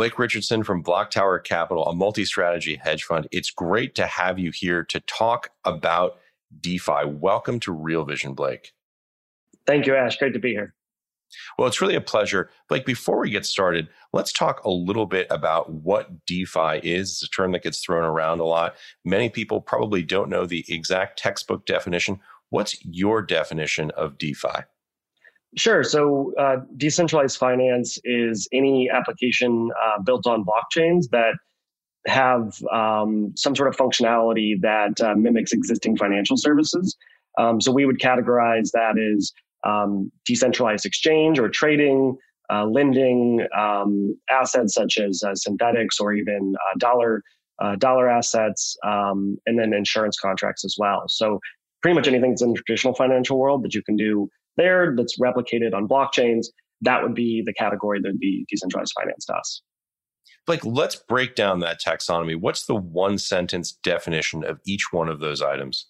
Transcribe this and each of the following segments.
Blake Richardson from BlockTower Capital, a multi strategy hedge fund. It's great to have you here to talk about DeFi. Welcome to Real Vision, Blake. Thank you, Ash. Great to be here. Well, it's really a pleasure. Blake, before we get started, let's talk a little bit about what DeFi is. It's a term that gets thrown around a lot. Many people probably don't know the exact textbook definition. What's your definition of DeFi? Sure. So, uh, decentralized finance is any application uh, built on blockchains that have um, some sort of functionality that uh, mimics existing financial services. Um, so, we would categorize that as um, decentralized exchange or trading, uh, lending, um, assets such as uh, synthetics or even uh, dollar uh, dollar assets, um, and then insurance contracts as well. So pretty much anything that's in the traditional financial world that you can do there that's replicated on blockchains, that would be the category that would be decentralized finance to us. Like, let's break down that taxonomy. What's the one sentence definition of each one of those items?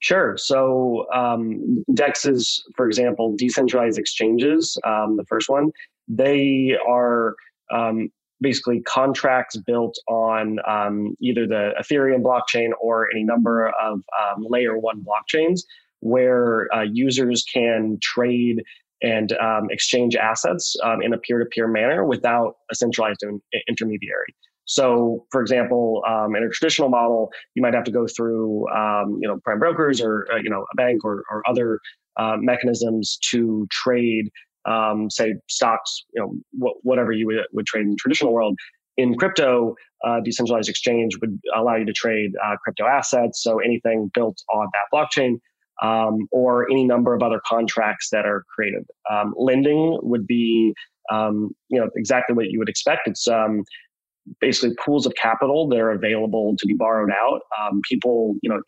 Sure. So um, DEXs, for example, decentralized exchanges, um, the first one, they are um, basically contracts built on um, either the Ethereum blockchain or any number of um, layer one blockchains where uh, users can trade and um, exchange assets in a peer to peer manner without a centralized intermediary. So, for example, um, in a traditional model, you might have to go through, um, you know, prime brokers or uh, you know a bank or, or other uh, mechanisms to trade, um, say, stocks, you know, wh- whatever you would, would trade in the traditional world. In crypto, uh, decentralized exchange would allow you to trade uh, crypto assets, so anything built on that blockchain. Um, or any number of other contracts that are created. Um, lending would be, um, you know, exactly what you would expect. It's basically pools of capital that are available to be borrowed out. Um, people, you know,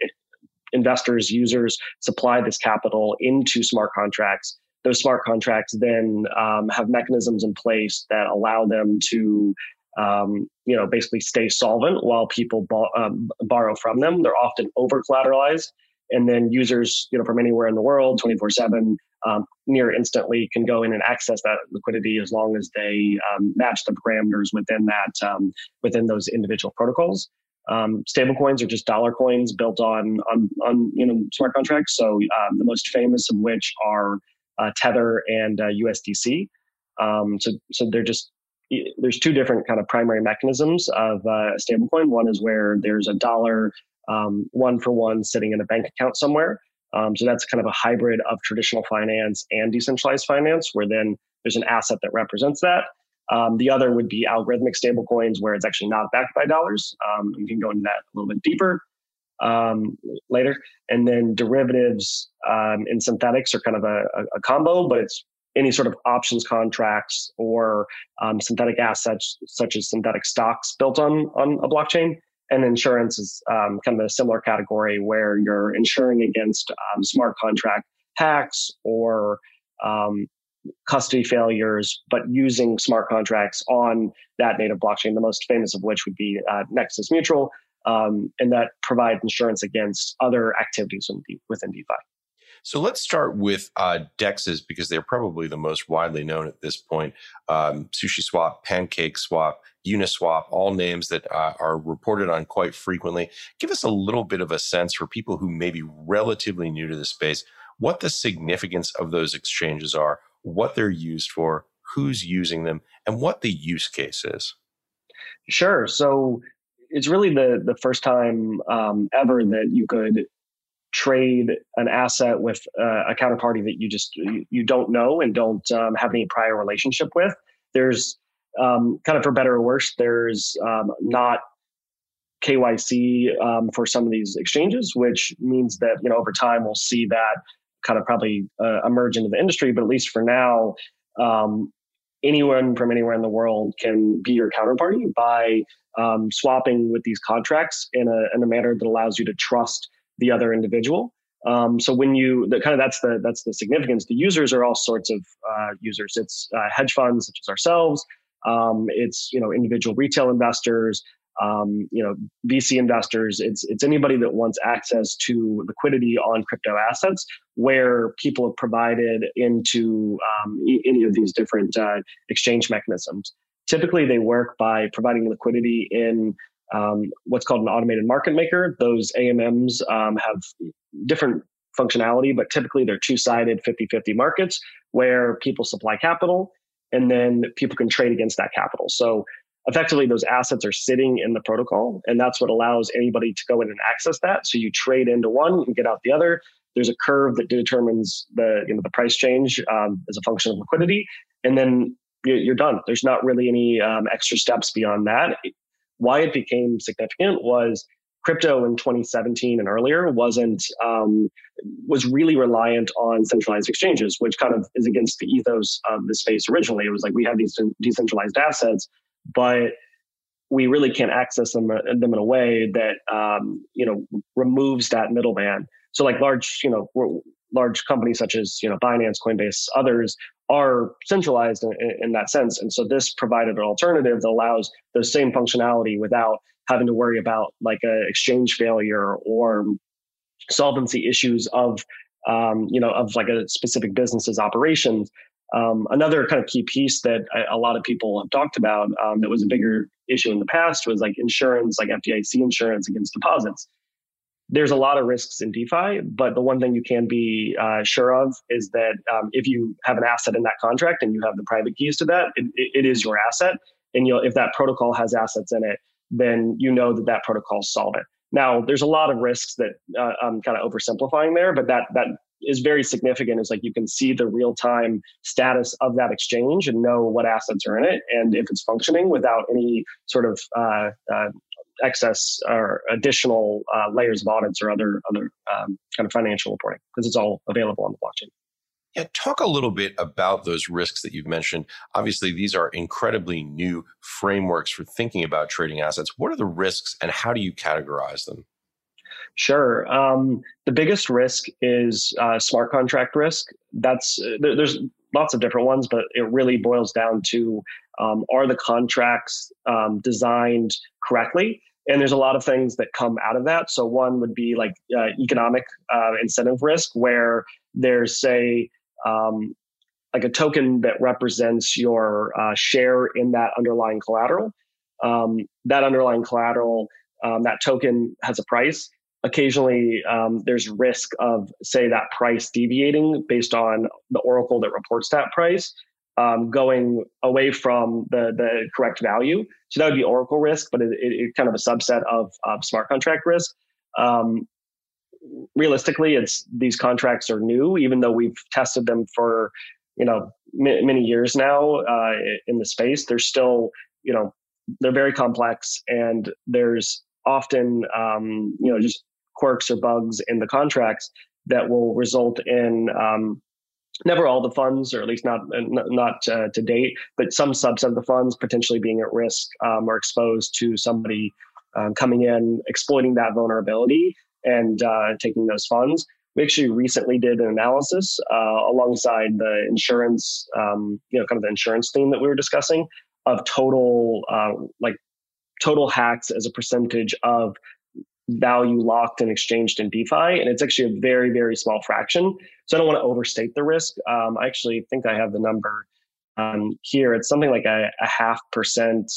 investors, users supply this capital into smart contracts. Those smart contracts then um, have mechanisms in place that allow them to, um, you know, basically stay solvent while people bo- um, borrow from them. They're often over collateralized, and then users, you know, from anywhere in the world, twenty four seven, um, near instantly can go in and access that liquidity as long as they um, match the parameters within that um, within those individual protocols. Um, stablecoins are just dollar coins built on on on you know smart contracts. So um, the most famous of which are uh, Tether and uh, USDC. Um, so so they're just there's two different kind of primary mechanisms of uh, stablecoin. One is where there's a dollar one for one sitting in a bank account somewhere. Um, so that's kind of a hybrid of traditional finance and decentralized finance, where then there's an asset that represents that. Um, the other would be algorithmic stablecoins, where it's actually not backed by dollars. Um, we can go into that a little bit deeper um, later. And then derivatives um, and synthetics are kind of a, a, combo, but it's any sort of options contracts or um, synthetic assets, such as synthetic stocks built on on a blockchain. And insurance is um, kind of a similar category where you're insuring against um, smart contract hacks or um, custody failures, but using smart contracts on that native blockchain, the most famous of which would be uh, Nexus Mutual, um, and that provide insurance against other activities within DeFi. So let's start with uh, DEXs because they're probably the most widely known at this point. Um, SushiSwap, Pancake Swap, Uniswap, all names that uh, are reported on quite frequently. Give us a little bit of a sense for people who may be relatively new to the space, what the significance of those exchanges are, what they're used for, who's using them, and what the use case is. Sure. So it's really the the first time um, ever that you could trade an asset with uh, a counterparty that you just you, don't know and don't um, have any prior relationship with. There's um, kind of for better or worse, there's um, not KYC um, for some of these exchanges, which means that you know over time we'll see that kind of probably uh, emerge into the industry. But at least for now, um, anyone from anywhere in the world can be your counterparty by um, swapping with these contracts in a in a manner that allows you to trust the other individual. Um, so when you the, kind of that's the that's the significance. The users are all sorts of uh, users. It's uh, hedge funds such as ourselves. Um, it's you know individual retail investors. Um, you know VC investors. It's it's anybody that wants access to liquidity on crypto assets where people have provided into um, any of these different uh, exchange mechanisms. Typically, they work by providing liquidity in um, what's called an automated market maker. Those AMMs um, have different functionality, but typically they're two sided 50 50 markets where people supply capital and then people can trade against that capital. So effectively, those assets are sitting in the protocol, and that's what allows anybody to go in and access that. So you trade into one and get out the other. There's a curve that determines the you know the price change um, as a function of liquidity, and then you're done. There's not really any um, extra steps beyond that. Why it became significant was crypto in 2017 and earlier wasn't um, was really reliant on centralized exchanges, which kind of is against the ethos of the space originally. It was like we have these decentralized assets, but we really can't access them, uh, them in a way that um, you know removes that middleman. So like large, you know, large companies such as you know Binance, Coinbase, others are centralized in, in, that sense. And so this provided an alternative that allows the same functionality without having to worry about like a exchange failure or solvency issues of um, you know of like a specific business's operations. Um, another kind of key piece that a, a lot of people have talked about um, that was a bigger issue in the past was like insurance, like FDIC insurance against deposits there's a lot of risks in DeFi, but the one thing you can be uh, sure of is that um, if you have an asset in that contract and you have the private keys to that, it, it is your asset. And you'll, if that protocol has assets in it, then you know that that protocol is solvent. Now, there's a lot of risks that uh, I'm kind of oversimplifying there, but that that is very significant. Is like you can see the real time status of that exchange and know what assets are in it and if it's functioning without any sort of uh, uh, excess or additional uh, layers of audits or other other um, kind of financial reporting because it's all available on the blockchain. Yeah, talk a little bit about those risks that you've mentioned. Obviously, these are incredibly new frameworks for thinking about trading assets. What are the risks and how do you categorize them? Sure. Um, the biggest risk is uh, smart contract risk. That's uh, there's lots of different ones, but it really boils down to um, are the contracts um, designed correctly? And there's a lot of things that come out of that. So one would be like uh, economic uh, incentive risk, where there's say um, like a token that represents your uh, share in that underlying collateral. Um, that underlying collateral, um, that token has a price. Occasionally, um, there's risk of say that price deviating based on the oracle that reports that price um, going away from the, the correct value. So that would be Oracle risk, but it's it, it kind of a subset of, of smart contract risk. Um, realistically, it's these contracts are new, even though we've tested them for you know m- many years now uh, in the space. They're still you know they're very complex, and there's often um, you know just quirks or bugs in the contracts that will result in um, never all the funds, or at least not not uh, to date, but some subset of the funds potentially being at risk um, or exposed to somebody um, coming in, exploiting that vulnerability, and uh, taking those funds. We actually recently did an analysis uh, alongside the insurance, um, you know, kind of the insurance theme that we were discussing of total uh, like total hacks as a percentage of value locked and exchanged in DeFi. And it's actually a very, very small fraction. So I don't want to overstate the risk. Um, I actually think I have the number um, here. It's something like a, a, half percent,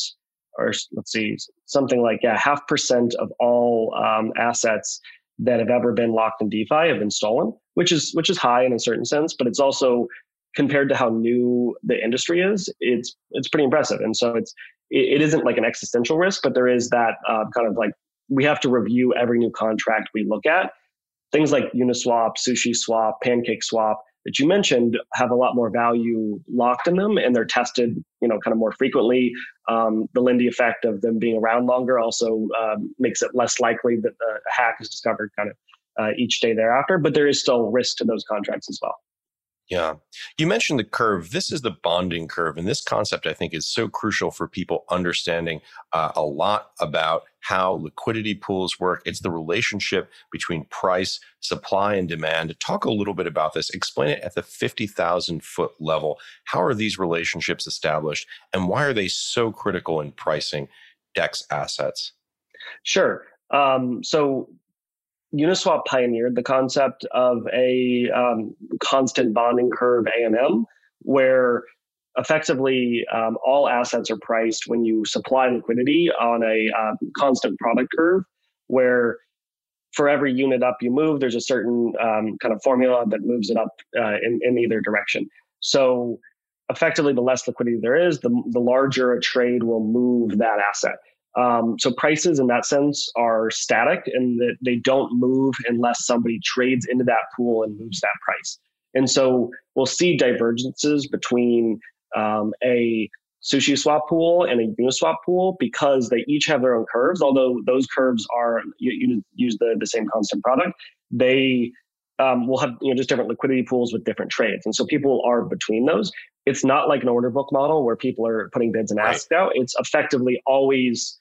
or let's see, something like yeah, half percent of all um, assets that have ever been locked in DeFi have been stolen, which is which is high in a certain sense, but it's also compared to how new the industry is, it's it's pretty impressive. And so it's it, it isn't like an existential risk, but there is that uh, kind of like we have to review every new contract we look at. Things like Uniswap, SushiSwap, Pancake Swap that you mentioned have a lot more value locked in them, and they're tested, you know, kind of more frequently. Um, the Lindy effect of them being around longer also um, makes it less likely that a hack is discovered kind of uh, each day thereafter. But there is still risk to those contracts as well. Yeah. You mentioned the curve. This is the bonding curve. And this concept, I think, is so crucial for people understanding uh, a lot about how liquidity pools work. It's the relationship between price, supply, and demand. Talk a little bit about this. Explain it at the 50,000 foot level. How are these relationships established and why are they so critical in pricing DEX assets? Sure. Um, so Uniswap pioneered the concept of a um, constant bonding curve AMM, where effectively, um, all assets are priced when you supply liquidity on a uh, constant product curve, where for every unit up you move, there's a certain um, kind of formula that moves it up uh, in, in either direction. So effectively, the less liquidity there is, the, the larger a trade will move that asset. Um, so prices in that sense are static and that they don't move unless somebody trades into that pool and moves that price. And so we'll see divergences between um, a sushi swap pool and a uniswap pool because they each have their own curves. Although those curves are you, you use the, the same constant product they um, will have you know just different liquidity pools with different trades. And so people are between those. It's not like an order book model where people are putting bids and asks right. out. It's effectively always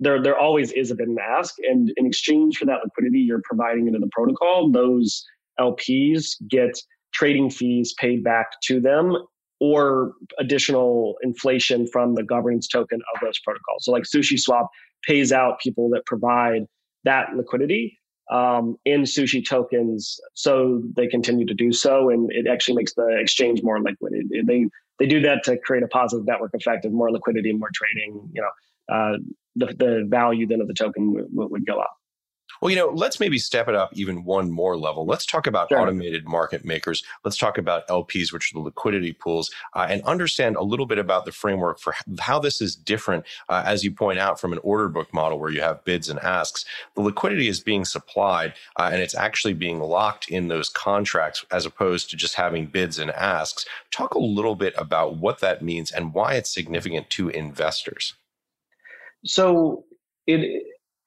there there always is a bid and ask. And in exchange for that liquidity you're providing into the protocol those lps get trading fees paid back to them or additional inflation from the governance token of those protocols. So, like SushiSwap pays out people that provide that liquidity um, in Sushi tokens, so they continue to do so, and it actually makes the exchange more liquid. It, it, they they do that to create a positive network effect of more liquidity and more trading. You know, uh, the the value then of the token would, would go up. Well, you know, let's maybe step it up even one more level. Let's talk about sure. automated market makers. Let's talk about LPs, which are the liquidity pools, uh, and understand a little bit about the framework for how this is different, uh, as you point out, from an order book model where you have bids and asks. The liquidity is being supplied, uh, and it's actually being locked in those contracts as opposed to just having bids and asks. Talk a little bit about what that means and why it's significant to investors. So it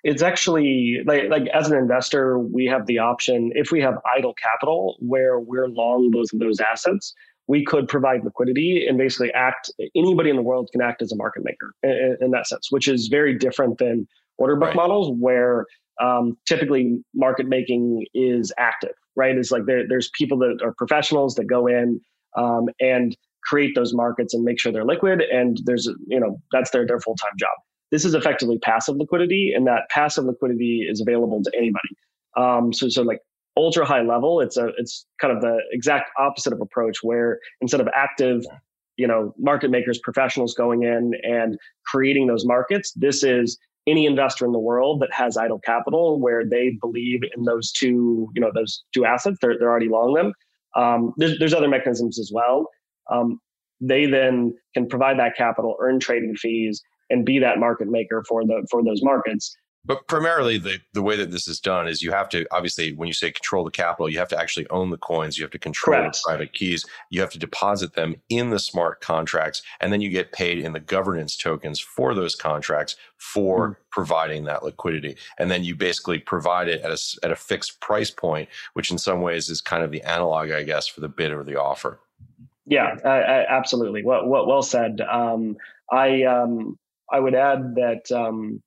it's actually like like as an investor we have the option if we have idle capital where we're long both of those assets we could provide liquidity and basically act anybody in the world can act as a market maker in, in that sense which is very different than order book right. models where um, typically market making is active right it's like there, there's people that are professionals that go in um, and create those markets and make sure they're liquid and there's you know that's their their full-time job this is effectively passive liquidity, and that passive liquidity is available to anybody. Um, so, so like ultra high level, it's a it's kind of the exact opposite of approach where instead of active, you know, market makers, professionals going in and creating those markets, this is any investor in the world that has idle capital where they believe in those two, you know, those two assets, they're, they're already long them. Um, there's, there's other mechanisms as well. Um, they then can provide that capital, earn trading fees, and be that market maker for the for those markets. But primarily, the, the way that this is done is you have to obviously, when you say control the capital, you have to actually own the coins. You have to control Correct. the private keys. You have to deposit them in the smart contracts, and then you get paid in the governance tokens for those contracts for mm. providing that liquidity. And then you basically provide it at a at a fixed price point, which in some ways is kind of the analog, I guess, for the bid or the offer. Yeah, uh, absolutely. Well, well, well said. Um, I um, I would add that um,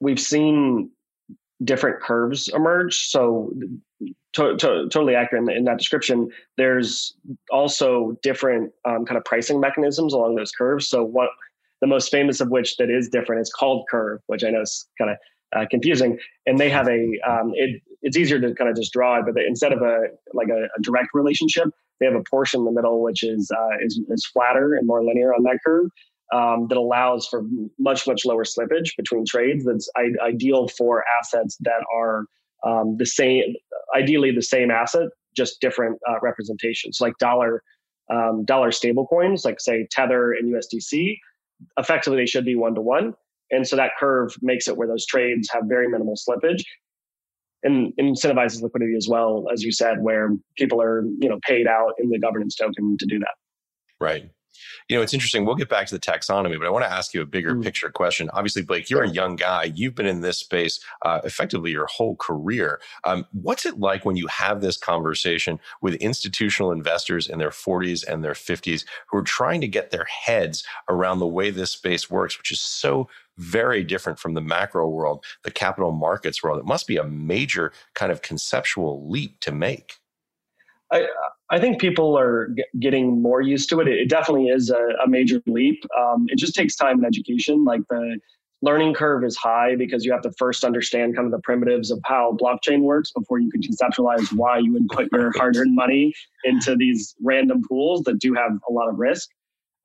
we've seen different curves emerge. So, to, to, totally accurate in, in, that description. There's also different um, kind of pricing mechanisms along those curves. So, what the most famous of which that is different is called curve, which I know is kind of uh, confusing. And they have a um, it, it's easier to kind of just draw it, but they, instead of a like a, a, direct relationship, they have a portion in the middle which is uh, is is flatter and more linear on that curve um, that allows for much much lower slippage between trades. That's I- ideal for assets that are um, the same, ideally the same asset, just different uh, representations. Like dollar um, dollar stable coins, like say Tether and USDC, effectively they should be one to one. And so that curve makes it where those trades have very minimal slippage and incentivizes liquidity as well, as you said, where people are you know paid out in the governance token to do that. Right. You know, it's interesting. We'll get back to the taxonomy, but I want to ask you a bigger mm. picture question. Obviously, Blake, you're a young guy. You've been in this space uh, effectively your whole career. Um, what's it like when you have this conversation with institutional investors in their 40s and their 50s who are trying to get their heads around the way this space works, which is so very different from the macro world, the capital markets world? It must be a major kind of conceptual leap to make. I, I think people are g- getting more used to it. It definitely is a, a major leap. Um, it just takes time and education. Like the learning curve is high because you have to first understand kind of the primitives of how blockchain works before you can conceptualize why you would put your hard-earned money into these random pools that do have a lot of risk.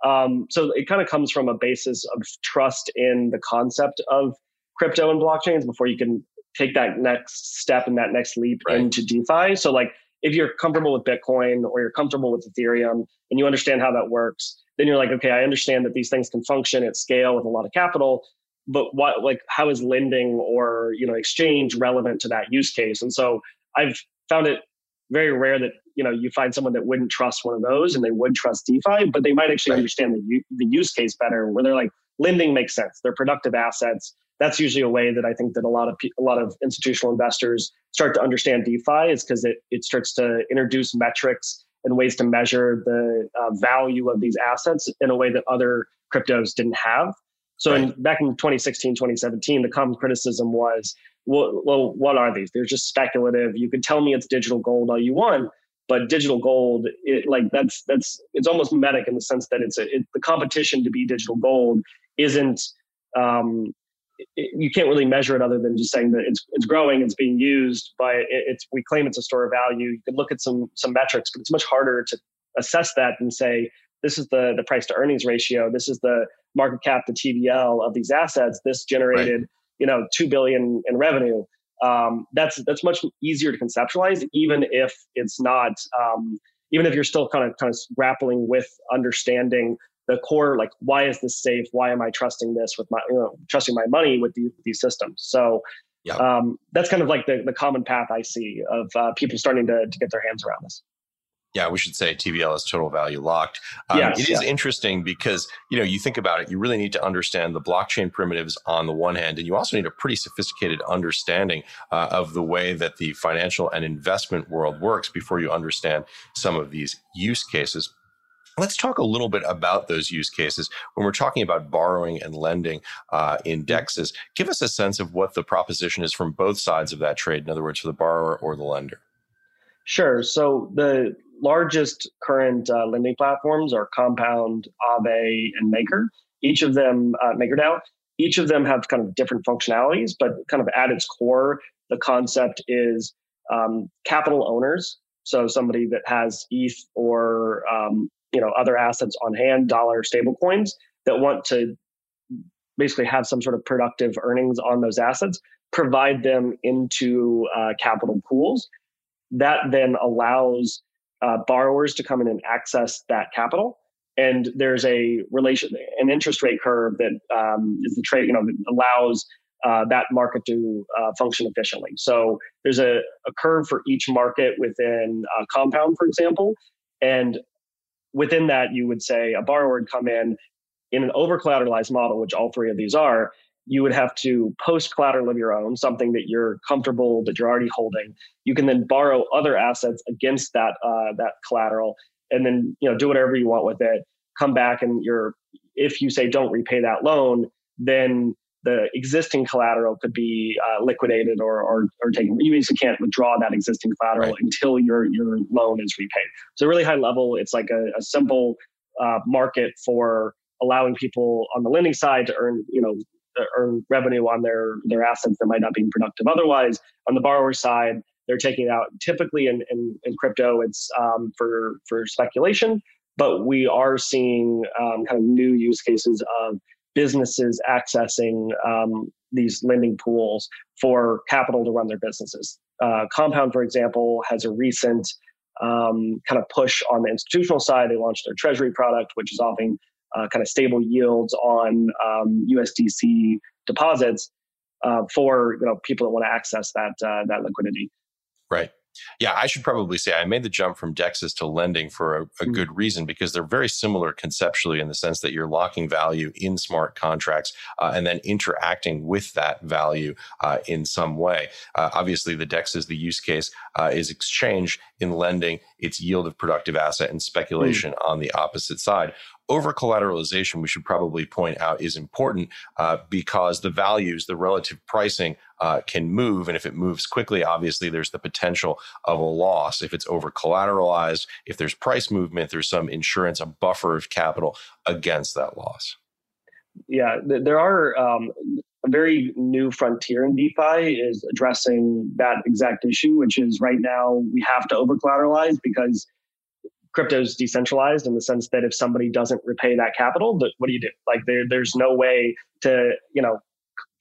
Um, so it kind of comes from a basis of trust in the concept of crypto and blockchains before you can take that next step and that next leap right. into DeFi. So like if you're comfortable with Bitcoin or you're comfortable with Ethereum and you understand how that works, then you're like, okay, I understand that these things can function at scale with a lot of capital, but what like how is lending or you know exchange relevant to that use case? And so I've found it very rare that you know you find someone that wouldn't trust one of those and they would trust DeFi, but they might actually right. understand the the use case better. Where they're like, lending makes sense. They're productive assets that's usually a way that I think that a lot of a lot of institutional investors start to understand DeFi is because it it starts to introduce metrics and ways to measure the uh, value of these assets in a way that other cryptos didn't have. So right. in, back in 2016, 2017, the common criticism was, well, well, what are these? They're just speculative. You can tell me it's digital gold all you want, but digital gold, it, like that's that's it's almost metic in the sense that it's a, it, the competition to be digital gold isn't um, you can't really measure it other than just saying that it's it's growing, it's being used by it, it's we claim it's a store of value. You can look at some some metrics, but it's much harder to assess that and say this is the the price to earnings ratio, this is the market cap to TVL of these assets. This generated right. you know two billion in revenue. Um, that's that's much easier to conceptualize, even if it's not. Um, even if you're still kind of kind of grappling with understanding the core like why is this safe why am i trusting this with my you know, trusting my money with these, these systems so yeah. um, that's kind of like the, the common path i see of uh, people starting to, to get their hands around this yeah, we should say TVL is total value locked. Um, yes, it is yeah. interesting because you know you think about it, you really need to understand the blockchain primitives on the one hand, and you also need a pretty sophisticated understanding uh, of the way that the financial and investment world works before you understand some of these use cases. Let's talk a little bit about those use cases. When we're talking about borrowing and lending uh, give us a sense of what the proposition is from both sides of that trade. In other words, for the borrower or the lender. Sure. So the largest current uh, lending platforms are Compound, Aave, and Maker. Each of them, uh, MakerDAO, each of them have kind of different functionalities, but kind of at its core, the concept is um, capital owners. So somebody that has ETH or um, you know other assets on hand, dollar stable coins that want to basically have some sort of productive earnings on those assets, provide them into uh, capital pools. That then allows uh, borrowers to come in and access that capital. And there's a relation, an interest rate curve that um, is the trade, you know, allows uh, that market to uh, function efficiently. So there's a, a, curve for each market within uh, Compound, for example, and within that, you would say a borrower would come in in an over collateralized model, which all three of these are. You would have to post collateral of your own, something that you're comfortable that you're already holding. You can then borrow other assets against that uh, that collateral, and then you know do whatever you want with it. Come back and you're if you say don't repay that loan, then the existing collateral could be uh, liquidated or, or, or taken. You basically can't withdraw that existing collateral right. until your, your loan is repaid. So, really high level, it's like a, a simple uh, market for allowing people on the lending side to earn, you know, earn revenue on their their assets that might not be productive otherwise. On the borrower side, they're taking out typically in, in, in crypto, it's um, for for speculation, but we are seeing um, kind of new use cases of businesses accessing um, these lending pools for capital to run their businesses. Uh, Compound, for example, has a recent um, kind of push on the institutional side. They launched their treasury product, which is offering uh, kind of stable yields on um, USDC deposits uh, for you know people that want to access that uh, that liquidity. Right. Yeah, I should probably say I made the jump from DEXs to lending for a, a mm-hmm. good reason because they're very similar conceptually in the sense that you're locking value in smart contracts uh, and then interacting with that value uh, in some way. Uh, obviously, the DEXs, the use case uh, is exchange in lending, it's yield of productive asset and speculation mm. on the opposite side over collateralization, we should probably point out, is important uh, because the values, the relative pricing uh, can move. And if it moves quickly, obviously there's the potential of a loss. If it's over collateralized, if there's price movement, there's some insurance, a buffer of capital against that loss. Yeah, there are um, a very new frontier in DeFi is addressing that exact issue, which is right now we have to over collateralize because crypto's decentralized in the sense that if somebody doesn't repay that capital, what do you do? Like there, there's no way to, you know,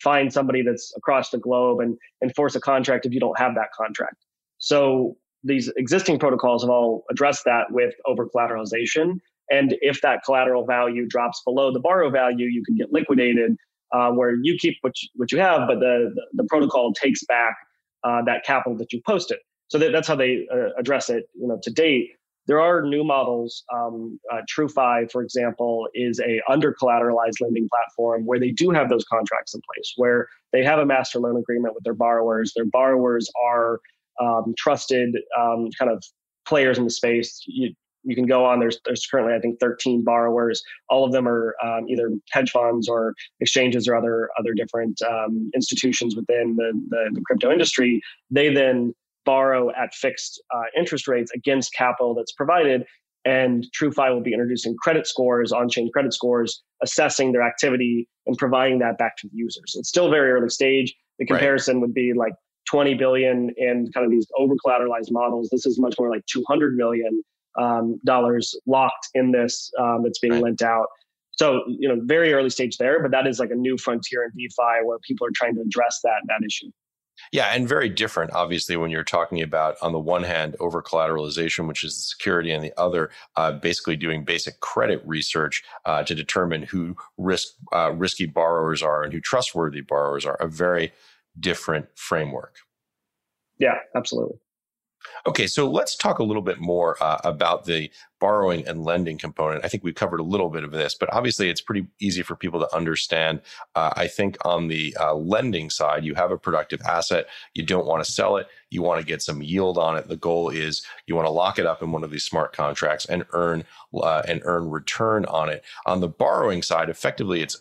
find somebody that's across the globe and enforce a contract if you don't have that contract. So these existing protocols have all addressed that with over collateralization. And if that collateral value drops below the borrow value, you can get liquidated, uh, where you keep what you, what you have, but the, the, the protocol takes back uh, that capital that you posted. So that, that's how they uh, address it. You know, to date, there are new models. Um, uh, TrueFi, for example, is a under collateralized lending platform where they do have those contracts in place, where they have a master loan agreement with their borrowers. Their borrowers are um, trusted um, kind of players in the space. You, you can go on. There's there's currently I think 13 borrowers. All of them are um, either hedge funds or exchanges or other other different um, institutions within the, the, the crypto industry. They then borrow at fixed uh, interest rates against capital that's provided. And TrueFi will be introducing credit scores, on-chain credit scores, assessing their activity and providing that back to the users. It's still very early stage. The comparison right. would be like 20 billion in kind of these over collateralized models. This is much more like 200 million um, dollars locked in this um, that's being right. lent out. So you know, very early stage there, but that is like a new frontier in DeFi where people are trying to address that that issue. Yeah, and very different, obviously, when you're talking about, on the one hand, over collateralization, which is the security, and the other, uh, basically doing basic credit research uh, to determine who risk uh, risky borrowers are and who trustworthy borrowers are. A very different framework. Yeah, absolutely. Okay, so let's talk a little bit more uh, about the borrowing and lending component. I think we covered a little bit of this, but obviously it's pretty easy for people to understand. Uh, I think on the uh, lending side, you have a productive asset, you don't want to sell it, you want to get some yield on it. The goal is you want to lock it up in one of these smart contracts and earn uh, and earn return on it. On the borrowing side, effectively, it's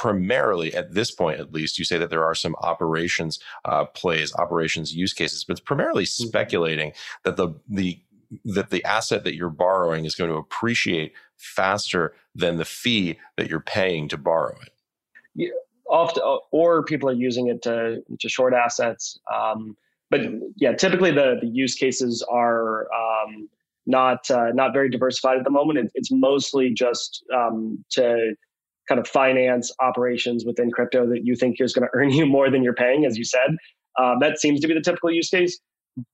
primarily at this point at least you say that there are some operations uh, plays operations use cases but it's primarily mm-hmm. speculating that the the that the asset that you're borrowing is going to appreciate faster than the fee that you're paying to borrow it yeah, often or people are using it to to short assets um, but yeah typically the the use cases are um, not uh, not very diversified at the moment it, it's mostly just um, to kind of finance operations within crypto that you think is going to earn you more than you're paying, as you said. Um, that seems to be the typical use case.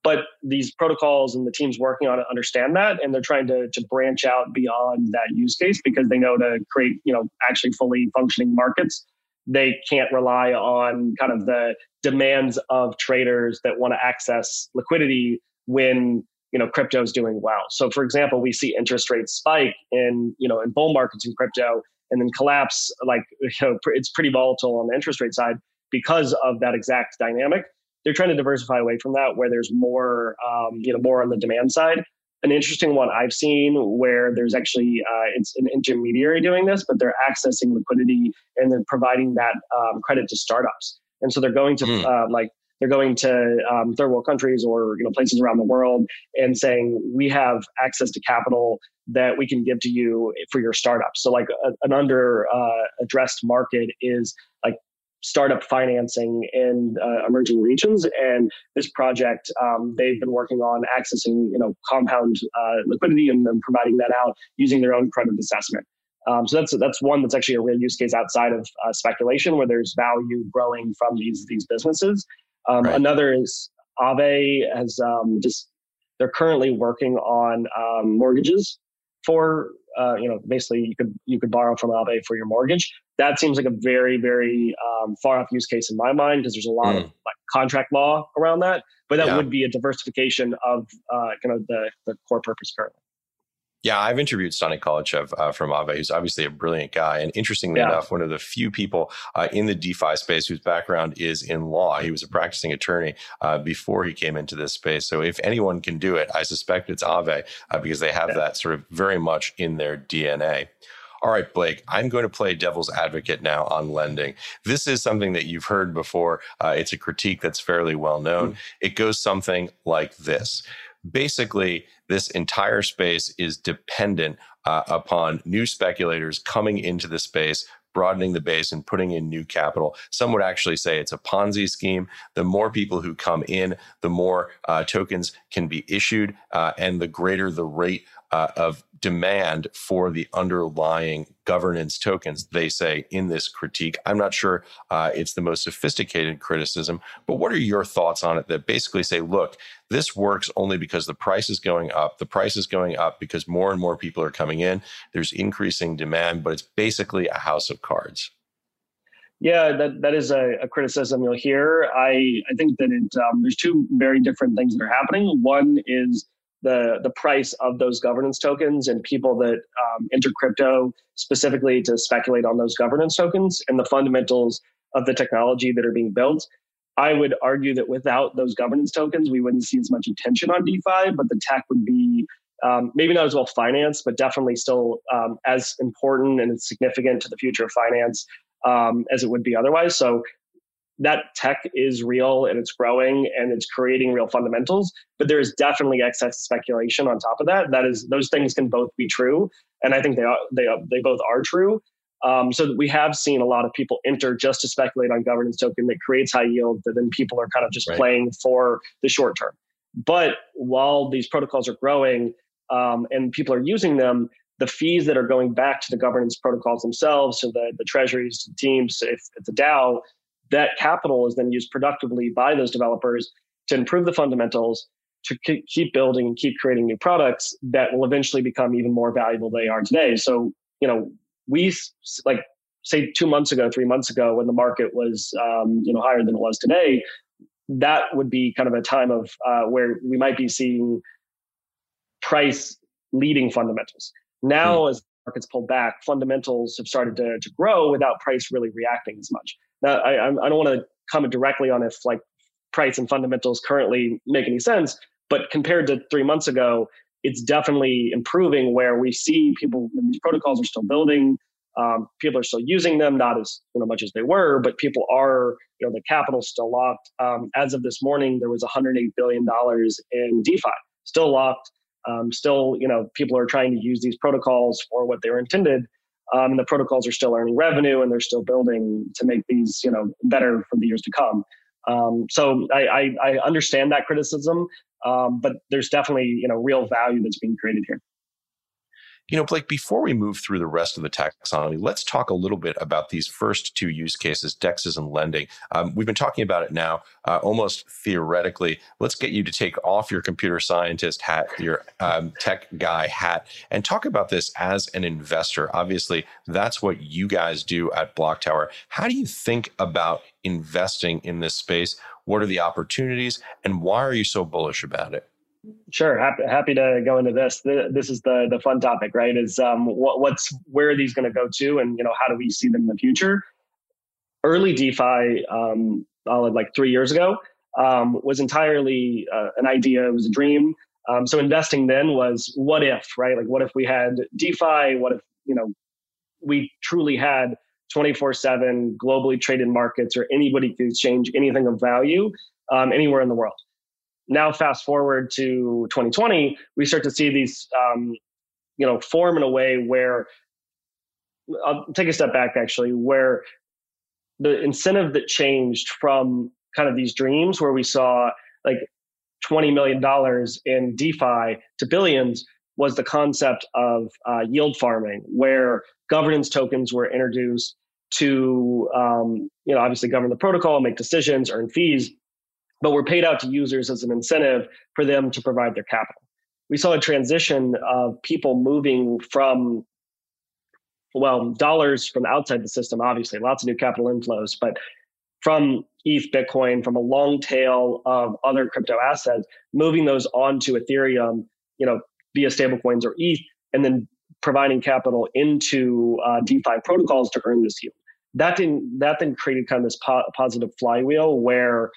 But these protocols and the teams working on it understand that, and they're trying to to branch out beyond that use case because they know to create you know actually fully functioning markets, they can't rely on kind of the demands of traders that want to access liquidity when you know crypto is doing well. So, for example, we see interest rates spike in you know in bull markets in crypto, and then collapse like you know it's pretty volatile on the interest rate side because of that exact dynamic. They're trying to diversify away from that where there's more um, you know more on the demand side. An interesting one i've seen where there's actually uh, it's an intermediary doing this but they're accessing liquidity and then providing that um, credit to startups. And so they're going to mm. uh, like they're going to um, third world countries or you know places around the world and saying we have access to capital that we can give to you for your startup. So like a, an under uh, addressed market is like startup financing in uh, emerging regions. And this project um, they've been working on accessing you know compound uh, liquidity and then providing that out using their own credit assessment. Um, so that's that's one that's actually a real use case outside of uh, speculation where there's value growing from these these businesses um, right. Another is Aave has um, just they're currently working on um, mortgages for uh, you know basically you could you could borrow from Aave for your mortgage. That seems like a very very um, far off use case in my mind because there's a lot mm. of like contract law around that. But that yeah. would be a diversification of uh, kind of the the core purpose currently. Yeah, I've interviewed Stani Kulechov uh, from Aave, who's obviously a brilliant guy. And interestingly yeah. enough, one of the few people uh, in the DeFi space whose background is in law. He was a practicing attorney uh, before he came into this space. So if anyone can do it, I suspect it's Aave uh, because they have yeah. that sort of very much in their DNA. All right, Blake, I'm going to play devil's advocate now on lending. This is something that you've heard before. Uh, it's a critique that's fairly well known. Mm. It goes something like this basically, this entire space is dependent uh, upon new speculators coming into the space, broadening the base and putting in new capital. Some would actually say it's a Ponzi scheme. The more people who come in, the more uh, tokens can be issued, uh, and the greater the rate uh, of demand for the underlying governance tokens, they say in this critique. I'm not sure uh, it's the most sophisticated criticism, but what are your thoughts on it that basically say, look, this works only because the price is going up. The price is going up because more and more people are coming in. There's increasing demand, but it's basically a house of cards. Yeah, that, that is a, a criticism you'll hear. I, I think that it, um, there's two very different things that are happening. One is the the price of those governance tokens and people that um, enter crypto specifically to speculate on those governance tokens and the fundamentals of the technology that are being built. I would argue that without those governance tokens, we wouldn't see as much attention on DeFi, but the tech would be um, maybe not as well financed, but definitely still um, as important and significant to the future of finance um, as it would be otherwise. So that tech is real and it's growing and it's creating real fundamentals but there is definitely excess speculation on top of that. That is those things can both be true and i think they are they are, they both are true. Um, so we have seen a lot of people enter just to speculate on governance token that creates high yield that then people are kind of just right. playing for the short term. But while these protocols are growing um, and people are using them the fees that are going back to the governance protocols themselves, to the, the treasuries, to the teams, if it's a DAO, that capital is then used productively by those developers to improve the fundamentals, to keep building and keep creating new products that will eventually become even more valuable than they are today. So, you know, we like say two months ago, three months ago, when the market was um, you know higher than it was today, that would be kind of a time of uh, where we might be seeing price leading fundamentals. Now, mm. as markets pull back, fundamentals have started to, to grow without price really reacting as much. Now, I, I don't want to comment directly on if like price and fundamentals currently make any sense, but compared to three months ago, it's definitely improving where we see people, these protocols are still building. Um, people are still using them, not as you know, much as they were, but people are, you know, the capital's still locked. Um, as of this morning, there was 108 billion dollars in DeFi, still locked. Um, still, you know, people are trying to use these protocols for what they were intended. Um, and the protocols are still earning revenue and they're still building to make these, you know, better for the years to come. Um, so I, I, I, understand that criticism, um, but there's definitely, you know, real value that's being created here. You know, Blake, before we move through the rest of the taxonomy, let's talk a little bit about these first two use cases, DEXs and lending. Um, we've been talking about it now uh, almost theoretically. Let's get you to take off your computer scientist hat, your um, tech guy hat, and talk about this as an investor. Obviously, that's what you guys do at BlockTower. How do you think about investing in this space? What are the opportunities, and why are you so bullish about it? Sure, happy, happy to go into this. This is the the fun topic, right? Is um, what, what's where are these going to go to, and you know how do we see them in the future? Early DeFi, um, like three years ago, um, was entirely uh, an idea. It was a dream. Um, so investing then was what if, right? Like what if we had DeFi? What if you know we truly had 24 7 globally traded markets or anybody could exchange anything of value um, anywhere in the world now fast forward to 2020 we start to see these um, you know form in a way where i'll take a step back actually where the incentive that changed from kind of these dreams where we saw like 20 million dollars in defi to billions was the concept of uh, yield farming where governance tokens were introduced to um, you know obviously govern the protocol make decisions earn fees but were paid out to users as an incentive for them to provide their capital. We saw a transition of people moving from, well, dollars from outside the system, obviously, lots of new capital inflows, but from ETH, Bitcoin, from a long tail of other crypto assets, moving those onto Ethereum, you know, via stablecoins or ETH, and then providing capital into uh, DeFi protocols to earn this yield. That then that then created kind of this po- positive flywheel where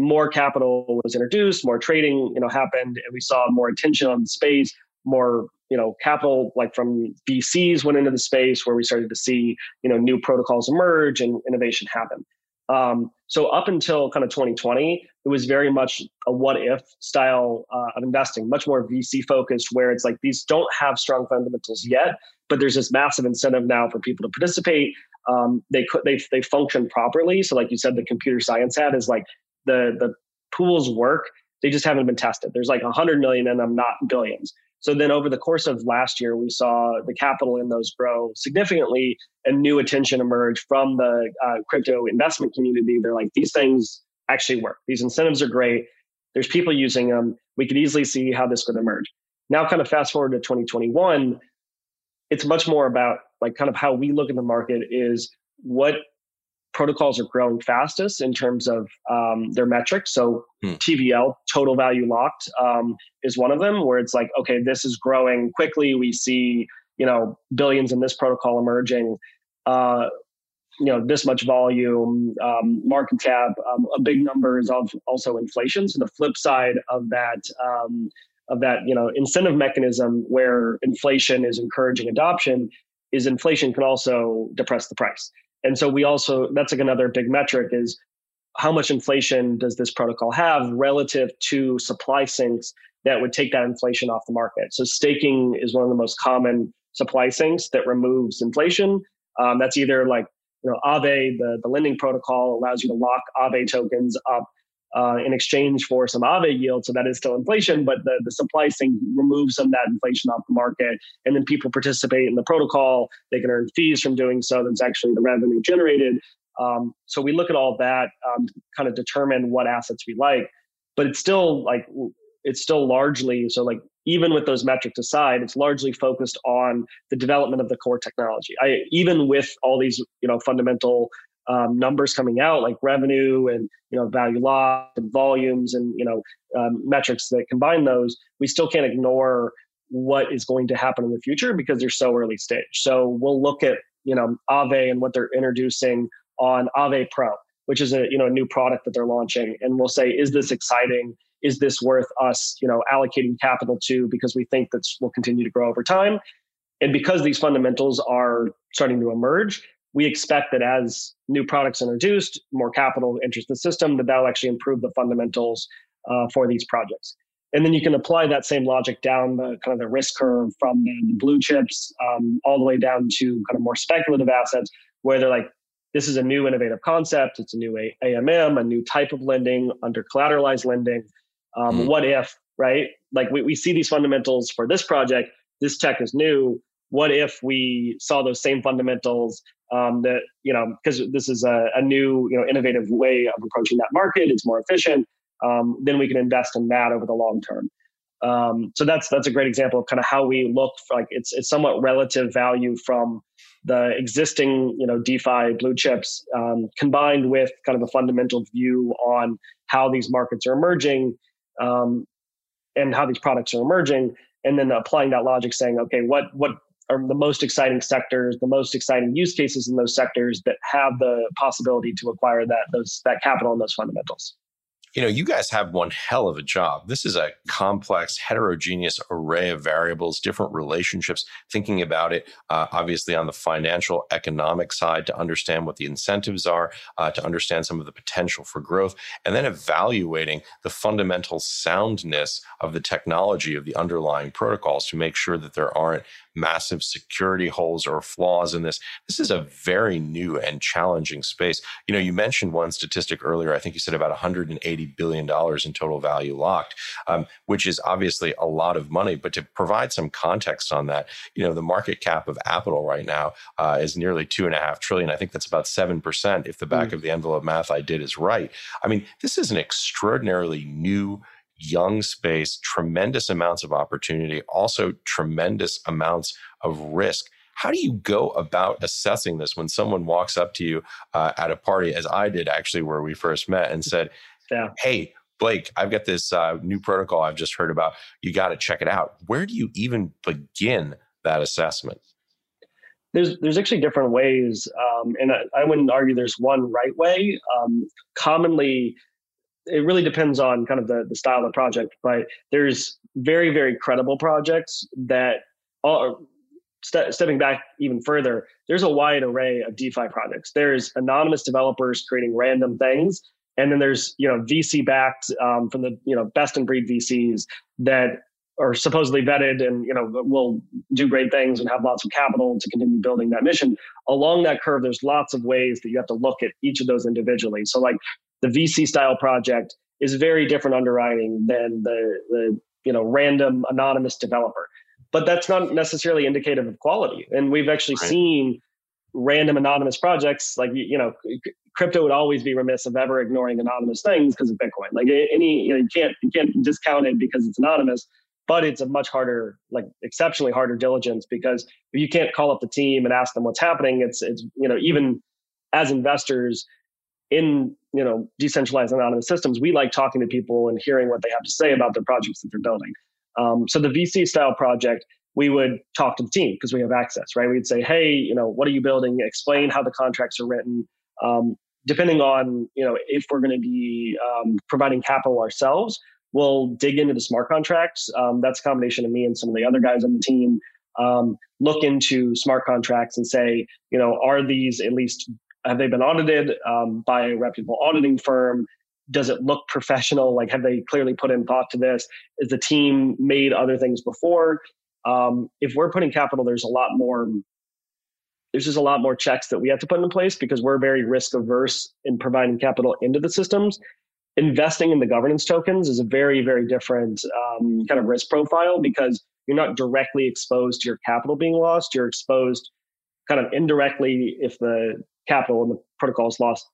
more capital was introduced, more trading, you know, happened, and we saw more attention on the space, more, you know, capital like from VCs went into the space where we started to see, you know, new protocols emerge and innovation happen. Um, so up until kind of 2020, it was very much a what if style uh, of investing, much more VC focused, where it's like these don't have strong fundamentals yet, but there's this massive incentive now for people to participate. Um, they could they they function properly. So like you said, the computer science hat is like the the pools work. They just haven't been tested. There's like a hundred million in them, not billions. So then over the course of last year, we saw the capital in those grow significantly and new attention emerge from the uh, crypto investment community. They're like, these things actually work. These incentives are great. There's people using them. We could easily see how this could emerge. Now, kind of fast forward to 2021, it's much more about like kind of how we look at the market is what protocols are growing fastest in terms of um, their metrics. So hmm. TVL, total value locked, um, is one of them where it's like, okay, this is growing quickly. We see, you know, billions in this protocol emerging. Uh, you know this much volume, um, market cap. Um, a big number is of also inflation. So the flip side of that um, of that you know incentive mechanism where inflation is encouraging adoption is inflation can also depress the price. And so we also that's like another big metric is how much inflation does this protocol have relative to supply sinks that would take that inflation off the market. So staking is one of the most common supply sinks that removes inflation. Um, that's either like you know, Aave, the, the lending protocol, allows you to lock Aave tokens up uh, in exchange for some Aave yield. So that is still inflation, but the, the supply thing removes some of that inflation off the market. And then people participate in the protocol. They can earn fees from doing so. That's actually the revenue generated. Um, so we look at all that, um, kind of determine what assets we like. But it's still like, it's still largely so like even with those metrics aside, it's largely focused on the development of the core technology. I even with all these you know fundamental um, numbers coming out like revenue and you know value locked and volumes and you know um, metrics that combine those, we still can't ignore what is going to happen in the future because they're so early stage. So we'll look at you know Aave and what they're introducing on Aave Pro, which is a you know a new product that they're launching, and we'll say, is this exciting? is this worth us, you know, allocating capital to because we think that will continue to grow over time. And because these fundamentals are starting to emerge, we expect that as new products introduced, more capital enters the system, that that'll actually improve the fundamentals uh, for these projects. And then you can apply that same logic down the kind of the risk curve from the, blue chips um, all the way down to kind of more speculative assets, where they're like, this is a new innovative concept. It's a new AMM, a new type of lending under collateralized lending. Um, mm. What if, right? Like we, we see these fundamentals for this project, this tech is new. What if we saw those same fundamentals um, that, you know, because this is a, a, new, you know, innovative way of approaching that market, it's more efficient, um, then we can invest in that over the long term. Um, so that's that's a great example of kind of how we look for like it's it's somewhat relative value from the existing you know DeFi blue chips um, combined with kind of a fundamental view on how these markets are emerging um, and how these products are emerging, and then applying that logic, saying, okay, what what are the most exciting sectors, the most exciting use cases in those sectors that have the possibility to acquire that those that capital and those fundamentals you know, you guys have one hell of a job. This is a complex, heterogeneous array of variables, different relationships, thinking about it, uh, obviously, on the financial, economic side to understand what the incentives are, uh, to understand some of the potential for growth, and then evaluating the fundamental soundness of the technology of the underlying protocols to make sure that there aren't massive security holes or flaws in this. This is a very new and challenging space. You know, you mentioned one statistic earlier. I think you said about 180 billion dollars in total value locked, um, which is obviously a lot of money. But to provide some context on that, you know, the market cap of Apple right now uh, is nearly two and a half trillion. I think that's about seven percent if the back mm. of the envelope math I did is right. I mean, this is an extraordinarily new young space, tremendous amounts of opportunity, also tremendous amounts of risk. How do you go about assessing this when someone walks up to you uh, at a party, as I did actually, where we first met, and said, yeah. "Hey, Blake, I've got this uh, new protocol I've just heard about. You got to check it out." Where do you even begin that assessment? There's there's actually different ways, um, and I, I, wouldn't argue there's one right way. Um, commonly, it really depends on kind of the, the style of the project, but there's very, very credible projects that are st- stepping back even further. There's a wide array of DeFi projects. There's anonymous developers creating random things. And then there's, you know, VC backed um, from the, you know, best in breed VCs that are supposedly vetted and you know will do great things and have lots of capital to continue building that mission along that curve there's lots of ways that you have to look at each of those individually so like the vc style project is very different underwriting than the the you know random anonymous developer. But that's not necessarily indicative of quality. And we've actually right. seen random anonymous projects like you know crypto would always be remiss of ever ignoring anonymous things because of bitcoin. Like any you know you can't you can't discount it because it's anonymous but it's a much harder like exceptionally harder diligence because if you can't call up the team and ask them what's happening it's it's you know even as investors in you know decentralized anonymous systems we like talking to people and hearing what they have to say about their projects that they're building um, so the vc style project we would talk to the team because we have access, right? We'd say, hey, you know, what are you building? Explain how the contracts are written. Um, depending on, you know, if we're going to be um, providing capital ourselves, we'll dig into the smart contracts. Um, that's a combination of me and some of the other guys on the team. Um, look into smart contracts and say, you know, are these at least have they been audited um, by a reputable auditing firm? Does it look professional? Like, have they clearly put in thought to this? Is the team made other things before? Um, if we're putting capital, there's a lot more. There's just a lot more checks that we have to put in place because we're very risk averse in providing capital into the systems. Investing in the governance tokens is a very, very different um, kind of risk profile because you're not directly exposed to your capital being lost. You're exposed kind of indirectly if the capital and the protocol is lost,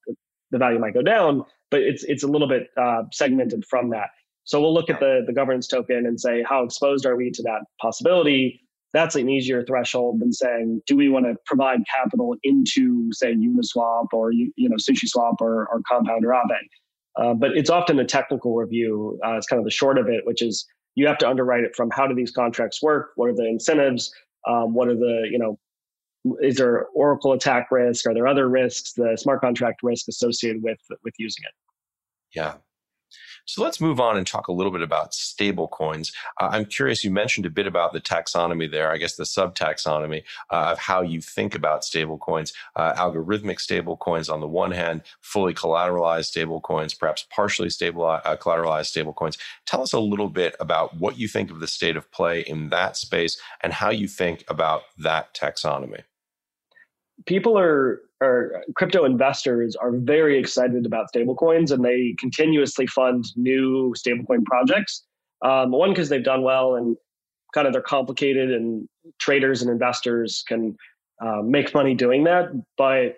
the value might go down, but it's it's a little bit uh, segmented from that. So we'll look at the, the governance token and say, how exposed are we to that possibility? That's an easier threshold than saying, do we want to provide capital into, say, Uniswap or you know SushiSwap or, or Compound or Aave? Uh, but it's often a technical review. Uh, it's kind of the short of it, which is you have to underwrite it from how do these contracts work? What are the incentives? Um, what are the you know is there Oracle attack risk? Are there other risks? The smart contract risk associated with with using it. Yeah, so let's move on and talk a little bit about stable coins. Uh, I'm curious, you mentioned a bit about the taxonomy there, I guess the sub taxonomy uh, of how you think about stable coins, uh, algorithmic stable coins on the one hand, fully collateralized stable coins, perhaps partially stable, uh, collateralized stable coins. Tell us a little bit about what you think of the state of play in that space and how you think about that taxonomy people are or crypto investors are very excited about stablecoins and they continuously fund new stablecoin projects. Um, one, because they've done well and kind of they're complicated and traders and investors can uh, make money doing that, but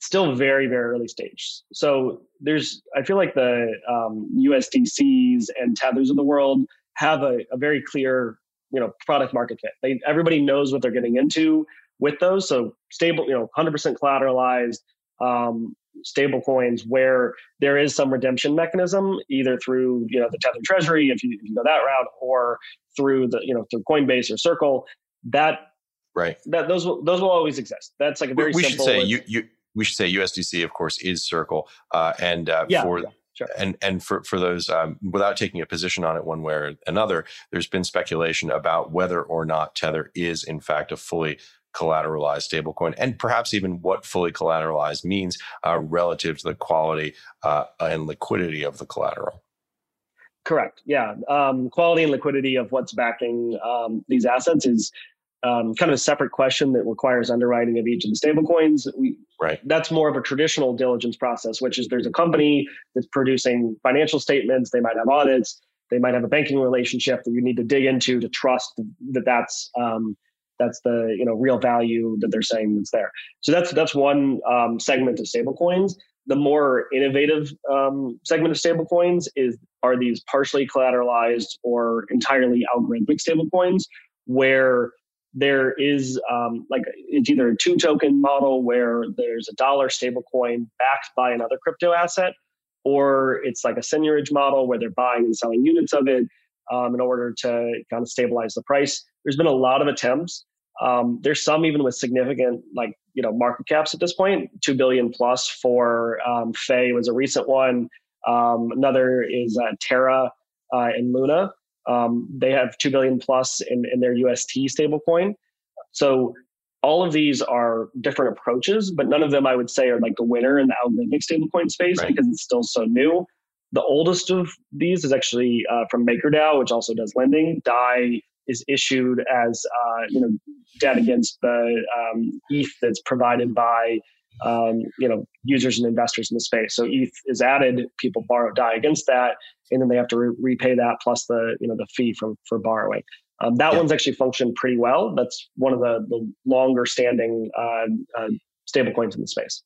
still very, very early stage. So there's, I feel like the um, USDCs and tethers of the world have a, a very clear, you know, product market fit. They, everybody knows what they're getting into with those. So stable, you know, 100% collateralized um, stable coins where there is some redemption mechanism, either through, you know, the Tether Treasury, if you, if you go that route, or through the, you know, through Coinbase or Circle, that, right. That those will, those will always exist. That's like a very we simple. should say you, you, we should say USDC, of course, is Circle. Uh, and uh, yeah, for, yeah. Sure. And and for for those um, without taking a position on it one way or another, there's been speculation about whether or not Tether is in fact a fully collateralized stablecoin, and perhaps even what fully collateralized means uh, relative to the quality uh, and liquidity of the collateral. Correct. Yeah. Um, quality and liquidity of what's backing um, these assets is um, kind of a separate question that requires underwriting of each of the stablecoins. We right. That's more of a traditional diligence process, which is there's a company that's producing financial statements. They might have audits. They might have a banking relationship that you need to dig into to trust that that's um, that's the you know real value that they're saying that's there. So that's that's one um, segment of stablecoins. The more innovative um, segment of stablecoins is are these partially collateralized or entirely algorithmic stablecoins, where there is um, like it's either a two token model where there's a dollar stablecoin backed by another crypto asset, or it's like a seigniorage model where they're buying and selling units of it um, in order to kind of stabilize the price. There's been a lot of attempts um, there's some even with significant like you know market caps at this point, two billion plus for um, Fei was a recent one. Um, another is uh, Terra uh, and Luna. Um, they have two billion plus in, in their UST stablecoin. So all of these are different approaches, but none of them I would say are like the winner in the algorithmic stablecoin space right. because it's still so new. the oldest of these is actually uh, from MakerDAO, which also does lending. DAI is issued as uh, you know debt against the um, ETH that's provided by um, you know users and investors in the space. So ETH is added, people borrow DAI against that, and then they have to re- repay that plus the you know the fee for for borrowing. Um, that yeah. one's actually functioned pretty well. That's one of the, the longer standing uh, uh, stablecoins in the space.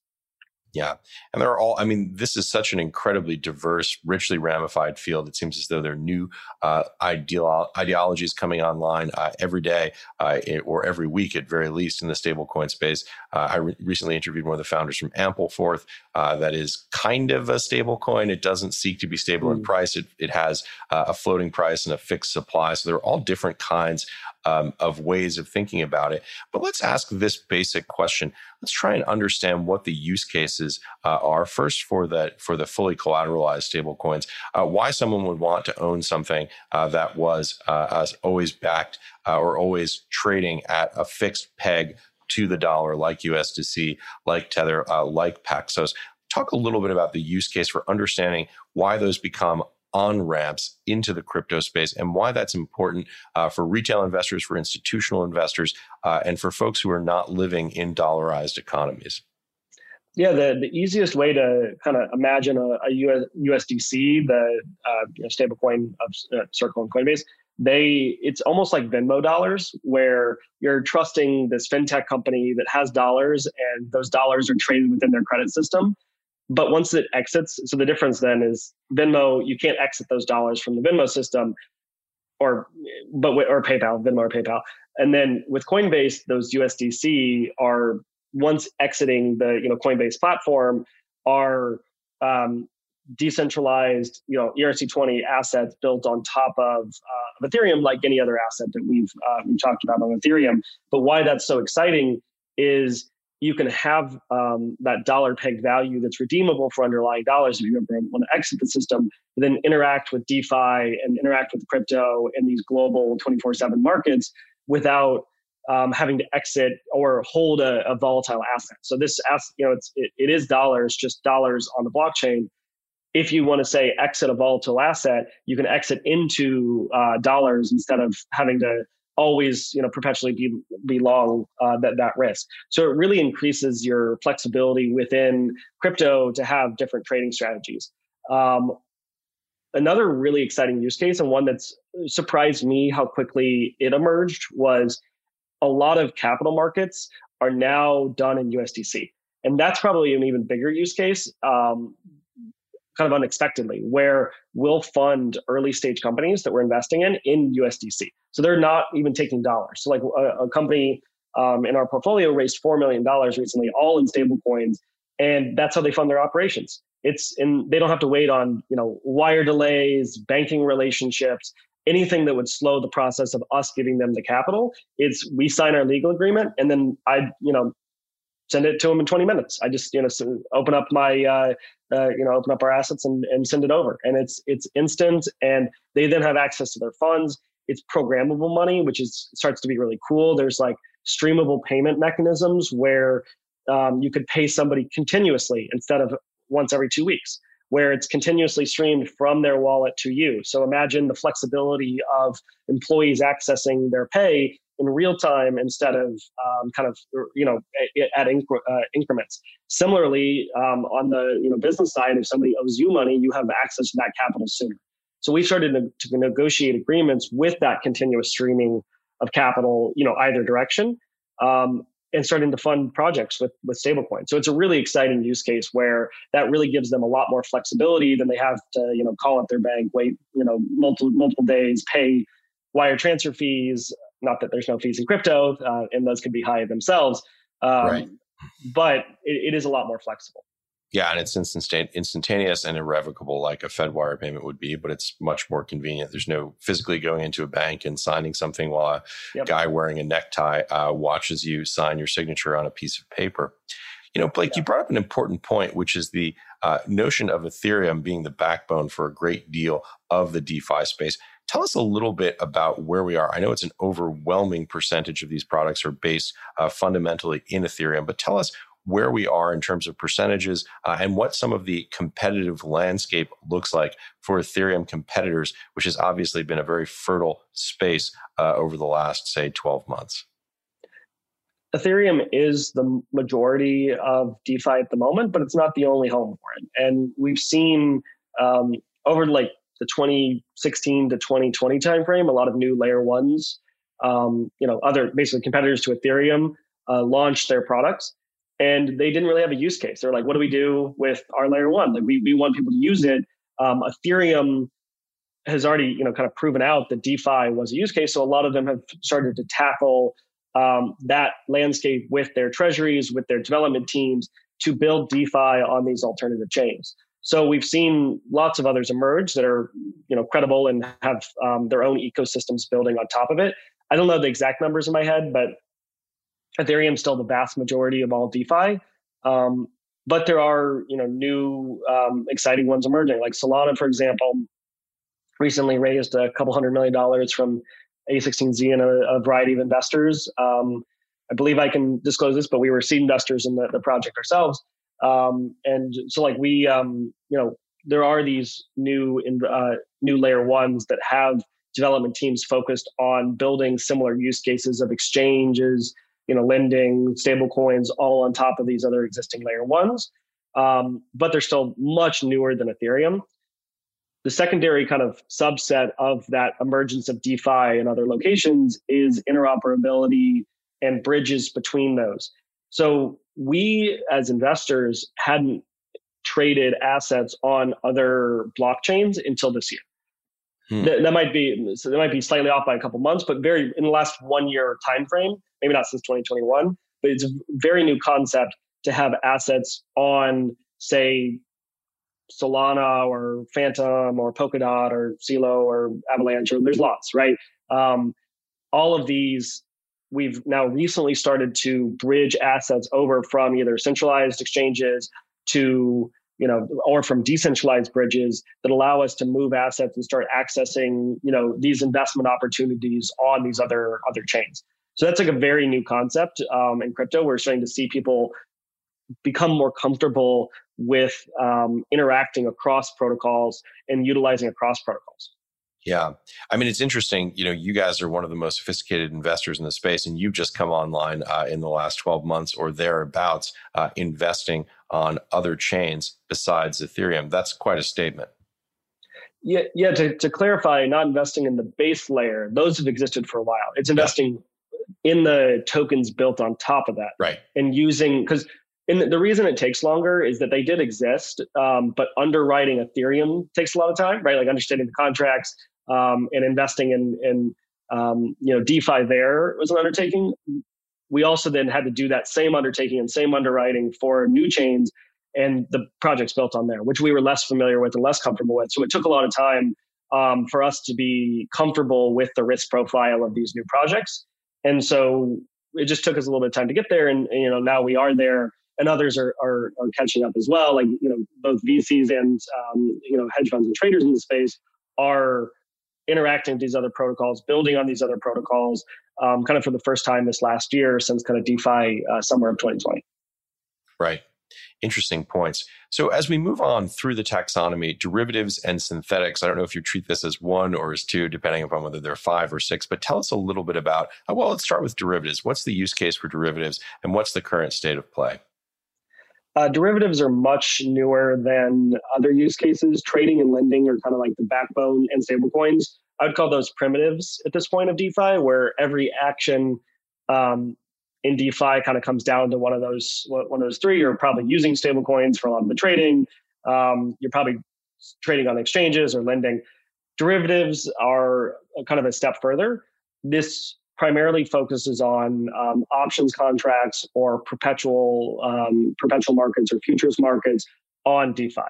Yeah. And there are all, I mean, this is such an incredibly diverse, richly ramified field. It seems as though there are new uh, ideolo- ideologies coming online uh, every day uh, or every week at very least in the stablecoin space. Uh, I re- recently interviewed one of the founders from Ampleforth uh, that is kind of a stablecoin. It doesn't seek to be stable mm. in price. It, it has uh, a floating price and a fixed supply. So there are all different kinds um, of ways of thinking about it. But let's ask this basic question. Let's try and understand what the use cases uh, are first for the for the fully collateralized stablecoins. Uh, why someone would want to own something uh, that was uh, always backed uh, or always trading at a fixed peg to the dollar, like USDC, like Tether, uh, like Paxos. Talk a little bit about the use case for understanding why those become on ramps into the crypto space and why that's important uh, for retail investors, for institutional investors, uh, and for folks who are not living in dollarized economies. Yeah, the, the easiest way to kind of imagine a, a US, USDC, the uh, you know, stablecoin of uh, Circle and Coinbase, they it's almost like Venmo dollars, where you're trusting this fintech company that has dollars, and those dollars are traded within their credit system. But once it exits, so the difference then is Venmo, you can't exit those dollars from the Venmo system or but or PayPal, Venmo or PayPal. And then with Coinbase, those USDC are once exiting the you know Coinbase platform are um, decentralized you know ERC20 assets built on top of, uh, Ethereum, like any other asset that we've uh, we talked about on Ethereum. But why that's so exciting is you can have um, that dollar pegged value that's redeemable for underlying dollars if you ever want to exit the system, then interact with DeFi and interact with crypto in these global 24 7 markets without um, having to exit or hold a, a, volatile asset. So this you know, it's, it, it is dollars, just dollars on the blockchain. If you want to say exit a volatile asset, you can exit into uh, dollars instead of having to always you know perpetually be be long uh, that that risk. So it really increases your flexibility within crypto to have different trading strategies. Um, another really exciting use case and one that's surprised me how quickly it emerged was a lot of capital markets are now done in USDC. And that's probably an even bigger use case um, kind of unexpectedly, where we'll fund early stage companies that we're investing in in USDC. So they're not even taking dollars. So like a, a company um, in our portfolio raised four million dollars recently, all in stable coins, and that's how they fund their operations. It's in they don't have to wait on you know wire delays, banking relationships, anything that would slow the process of us giving them the capital. It's we sign our legal agreement, and then I you know send it to them in 20 minutes. I just you know open up my uh, uh, you know open up our assets and, and send it over, and it's it's instant, and they then have access to their funds. It's programmable money, which is starts to be really cool. There's like streamable payment mechanisms where um, you could pay somebody continuously instead of once every two weeks where it's continuously streamed from their wallet to you. So imagine the flexibility of employees accessing their pay in real time instead of um, kind of you know at, incre- uh, increments. Similarly, um, on the you know business side, if somebody owes you money, you have access to that capital sooner. So we started to, to negotiate agreements with that continuous streaming of capital, you know, either direction, um, and starting to fund projects with with stablecoin. So it's a really exciting use case where that really gives them a lot more flexibility than they have to, you know, call up their bank, wait, you know, multiple multiple days, pay wire transfer fees, not that there's no fees in crypto, uh, and those can be high themselves. Um, right. But it, it is a lot more flexible. Yeah, and it's instantaneous and irrevocable, like a Fedwire payment would be, but it's much more convenient. There's no physically going into a bank and signing something while a yep. guy wearing a necktie uh, watches you sign your signature on a piece of paper. You know, Blake, yeah. you brought up an important point, which is the uh, notion of Ethereum being the backbone for a great deal of the DeFi space. Tell us a little bit about where we are. I know it's an overwhelming percentage of these products are based uh, fundamentally in Ethereum, but tell us where we are in terms of percentages uh, and what some of the competitive landscape looks like for Ethereum competitors, which has obviously been a very fertile space uh, over the last, say, 12 months? Ethereum is the majority of DeFi at the moment, but it's not the only home for it. And we've seen um, over like the 2016 to 2020 timeframe, a lot of new layer ones, um, you know, other basically competitors to Ethereum uh, launched their products and they didn't really have a use case. They're like, what do we do with our layer one? Like we, we want people to use it. Um, Ethereum has already, you know, kind of proven out that DeFi was a use case. So a lot of them have started to tackle um, that landscape with their treasuries, with their development teams to build DeFi on these alternative chains. So we've seen lots of others emerge that are, you know, credible and have um, their own ecosystems building on top of it. I don't know the exact numbers in my head, but Ethereum is still the vast majority of all DeFi. Um, but there are, you know, new um, exciting ones emerging. Like Solana, for example, recently raised a couple hundred million dollars from A16Z and a, a variety of investors. Um, I believe I can disclose this, but we were seed investors in the, the project ourselves. Um, and so like we, um, you know, there are these new in, uh, new layer ones that have development teams focused on building similar use cases of exchanges, you know, lending, stable coins, all on top of these other existing layer ones. Um, but they're still much newer than Ethereum. The secondary kind of subset of that emergence of DeFi in other locations is interoperability and bridges between those. So we as investors hadn't traded assets on other blockchains until this year. Hmm. That, that, might be so that might be slightly off by a couple months, but very in the last one year time frame, maybe not since 2021, but it's a very new concept to have assets on, say, Solana or Fantom or Polkadot or Celo or Avalanche, or there's lots, right? Um, all of these we've now recently started to bridge assets over from either centralized exchanges to you know or from decentralized bridges that allow us to move assets and start accessing you know these investment opportunities on these other other chains. So that's like a very new concept um, in crypto. We're starting to see people become more comfortable with um, interacting across protocols and utilizing across protocols yeah. I mean, it's interesting. You know, you guys are one of the most sophisticated investors in the space, and you've just come online uh, in the last 12 months or thereabouts, uh, investing on other chains besides Ethereum. That's quite a statement. Yeah, yeah. To, to clarify, not investing in the base layer; those have existed for a while. It's investing yeah. in the tokens built on top of that, right? And using because and the reason it takes longer is that they did exist, um, but underwriting Ethereum takes a lot of time, right? Like understanding the contracts, um, and investing in, in um, you know DeFi there was an undertaking. We also then had to do that same undertaking and same underwriting for new chains and the projects built on there, which we were less familiar with and less comfortable with. So it took a lot of time um, for us to be comfortable with the risk profile of these new projects. And so it just took us a little bit of time to get there. And, and you know now we are there, and others are, are, are catching up as well. Like you know both VCs and um, you know hedge funds and traders in the space are interacting with these other protocols, building on these other protocols, um, kind of for the first time this last year since kind of DeFi uh, summer of 2020. Right. Interesting points. So, as we move on through the taxonomy, derivatives and synthetics, I don't know if you treat this as one or as two, depending upon whether they're five or six, but tell us a little bit about, uh, well, let's start with derivatives. What's the use case for derivatives and what's the current state of play? Uh, derivatives are much newer than other use cases. Trading and lending are kind of like the backbone and stablecoins. I would call those primitives at this point of DeFi, where every action um, in DeFi kind of comes down to one of those one of those three. You're probably using stablecoins for a lot of the trading. Um, you're probably trading on exchanges or lending. Derivatives are kind of a step further. This primarily focuses on um, options contracts or perpetual um, perpetual markets or futures markets on DeFi.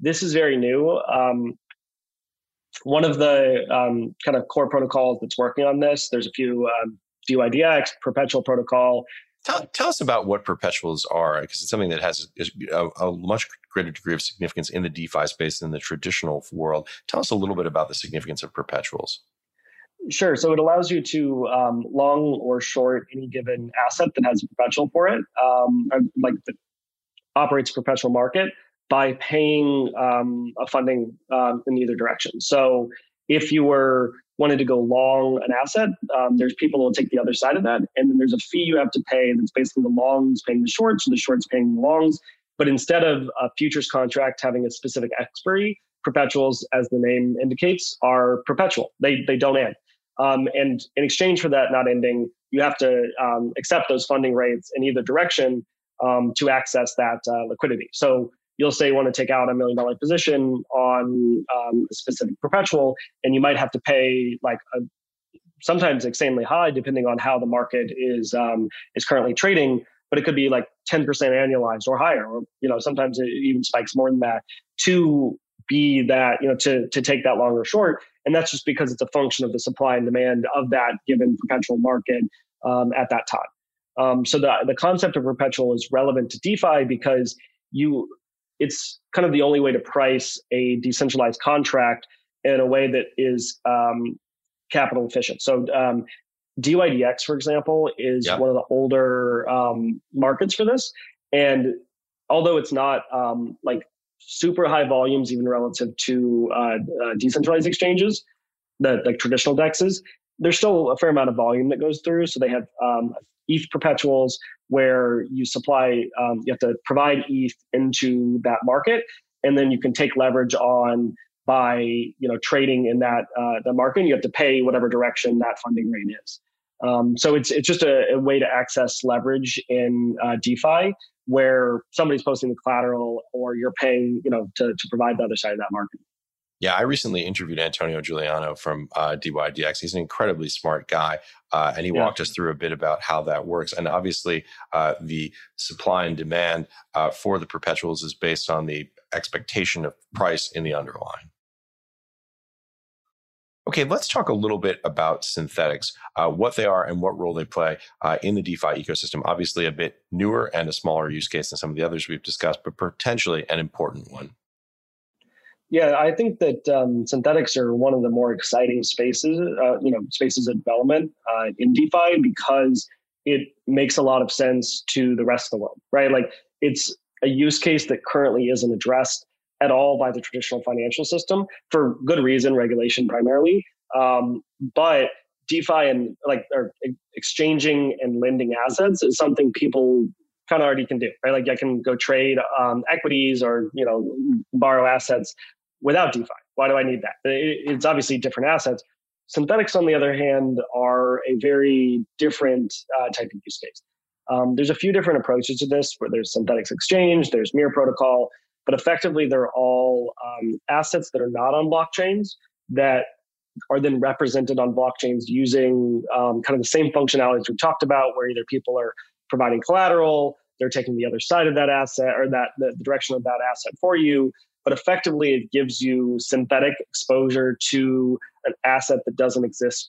This is very new. Um, one of the um, kind of core protocols that's working on this, there's a few um, DYDX, perpetual protocol. Tell, tell us about what perpetuals are, because it's something that has a, a, much greater degree of significance in the DeFi space than the traditional world. Tell us a little bit about the significance of perpetuals. Sure. So it allows you to um, long or short any given asset that has a perpetual for it, um, like the operates perpetual market by paying um, a funding um, in either direction. So if you were wanted to go long an asset, um, there's people will take the other side of that, and then there's a fee you have to pay that's basically the longs paying the shorts, or the shorts paying the longs. But instead of a futures contract having a specific expiry, perpetuals, as the name indicates, are perpetual. They they don't end. Um, and in exchange for that not ending, you have to um, accept those funding rates in either direction um, to access that uh, liquidity. So you'll say you want to take out a million dollar position on um, a specific perpetual, and you might have to pay like a, sometimes insanely high, depending on how the market is um, is currently trading. But it could be like 10% annualized or higher, or you know sometimes it even spikes more than that to be that you know to to take that long or short, and that's just because it's a function of the supply and demand of that given perpetual market um, at that time. Um, so the the concept of perpetual is relevant to DeFi because you it's kind of the only way to price a decentralized contract in a way that is um, capital efficient. So um, DYDX, for example, is one of the older um, markets for this, and although it's not um, like super high volumes, even relative to uh, uh, decentralized exchanges, the like traditional dexes, there's still a fair amount of volume that goes through. So they have um, ETH perpetuals where you supply, um, you have to provide ETH into that market, and then you can take leverage on by you know trading in that uh, the market. You have to pay whatever direction that funding rate is. Um, so it's it's just a, a, way to access leverage in uh, DeFi where somebody's posting the collateral or you're paying you know to, to provide the other side of that market. Yeah, I recently interviewed Antonio Juliano from uh, DYDX. He's an incredibly smart guy, uh, and he yeah. walked us through a bit about how that works. And obviously, uh, the supply and demand uh, for the perpetuals is based on the expectation of price in the underlying. Okay, let's talk a little bit about synthetics, uh, what they are and what role they play uh, in the DeFi ecosystem. Obviously, a bit newer and a smaller use case than some of the others we've discussed, but potentially an important one. Yeah, I think that um, synthetics are one of the more exciting spaces, uh, you know, spaces of development uh, in DeFi because it makes a lot of sense to the rest of the world, right? Like it's a use case that currently isn't addressed at all by the traditional financial system for good reason, regulation primarily. Um, but DeFi and like or exchanging and lending assets is something people kind of already can do, right? Like I can go trade um, equities or you know borrow assets without DeFi. Why do I need that? It's obviously different assets. Synthetics, on the other hand, are a very different uh, type of use case. Um, there's a few different approaches to this where there's Synthetix exchange, there's mirror protocol, but effectively they're all um, assets that are not on blockchains that are then represented on blockchains using um, kind of the same functionalities we talked about, where either people are providing collateral, they're taking the other side of that asset or that the, the direction of that asset for you, but effectively it gives you synthetic exposure to an asset that doesn't exist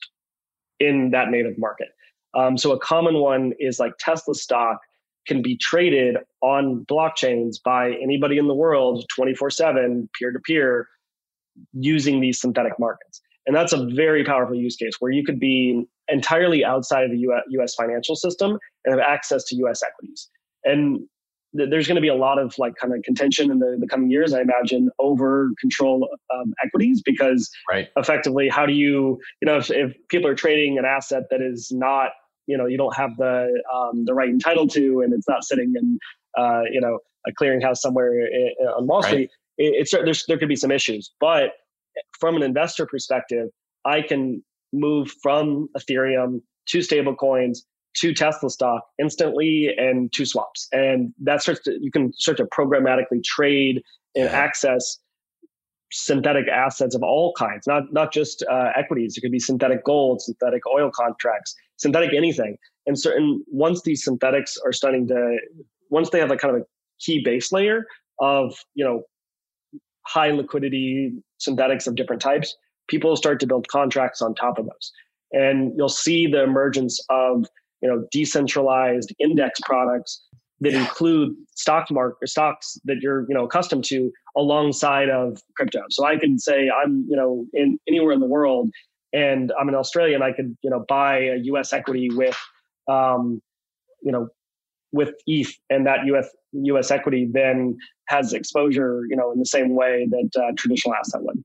in that native market. Um, so a common one is like Tesla stock can be traded on blockchains by anybody in the world 24 7 peer to peer using these synthetic markets and that's a very powerful use case where you could be entirely outside of the US financial system and have access to US equities. And there's going to be a lot of like kind of contention in the, the coming years, I imagine, over control um, equities because right. effectively, how do you, you know, if, if, people are trading an asset that is not, you know, you don't have the um, the right and title to, and it's not sitting in, uh, you know, a clearinghouse somewhere on Wall Street, right. it, it's there's, there could be some issues. But from an investor perspective, I can move from Ethereum to stablecoins to Tesla stock instantly and two swaps. And that starts to, you can start to programmatically trade and yeah. access synthetic assets of all kinds, not, not just uh, equities. It could be synthetic gold, synthetic oil contracts, synthetic anything. And certain, once these synthetics are starting to, once they have a kind of a key base layer of, you know, high liquidity synthetics of different types, people start to build contracts on top of those. And you'll see the emergence of you know decentralized index products that include stock market stocks that you're you know accustomed to alongside of crypto. So I can say I'm you know in anywhere in the world and I'm an Australian, I could you know buy a U.S. equity with um, you know with ETH, and that U.S. U.S. equity then has exposure you know in the same way that uh, traditional asset would.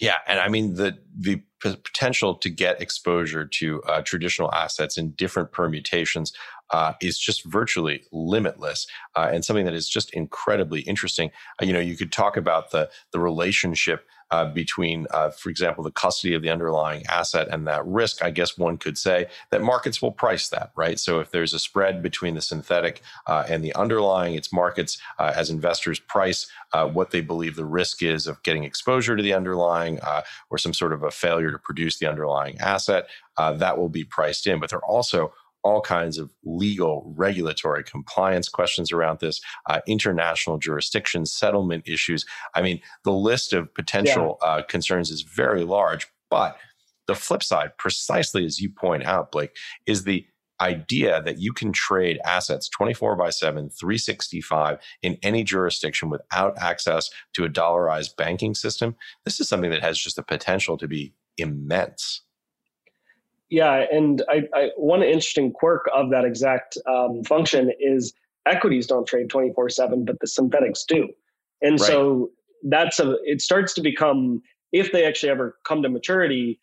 Yeah, and I mean the the potential to get exposure to uh, traditional assets in different permutations uh, is just virtually limitless, uh, and something that is just incredibly interesting. Uh, you know, you could talk about the the relationship uh, between, uh, for example, the custody of the underlying asset and that risk, I guess one could say that markets will price that, right? So if there's a spread between the synthetic uh, and the underlying, it's markets uh, as investors price uh, what they believe the risk is of getting exposure to the underlying uh, or some sort of a failure to produce the underlying asset. that will be priced in, but they're also all kinds of legal, regulatory compliance questions around this, uh, international jurisdiction, settlement issues. I mean, the list of potential yeah. uh, concerns is very large. But the flip side, precisely as you point out, Blake, is the idea that you can trade assets 24 by 7, 365 in any jurisdiction without access to a dollarized banking system. This is something that has just the potential to be immense. Yeah, and I, I, one interesting quirk of that exact um, function is equities don't trade 24 7 but the synthetics do. And right. so that's a it starts to become if they actually ever come to maturity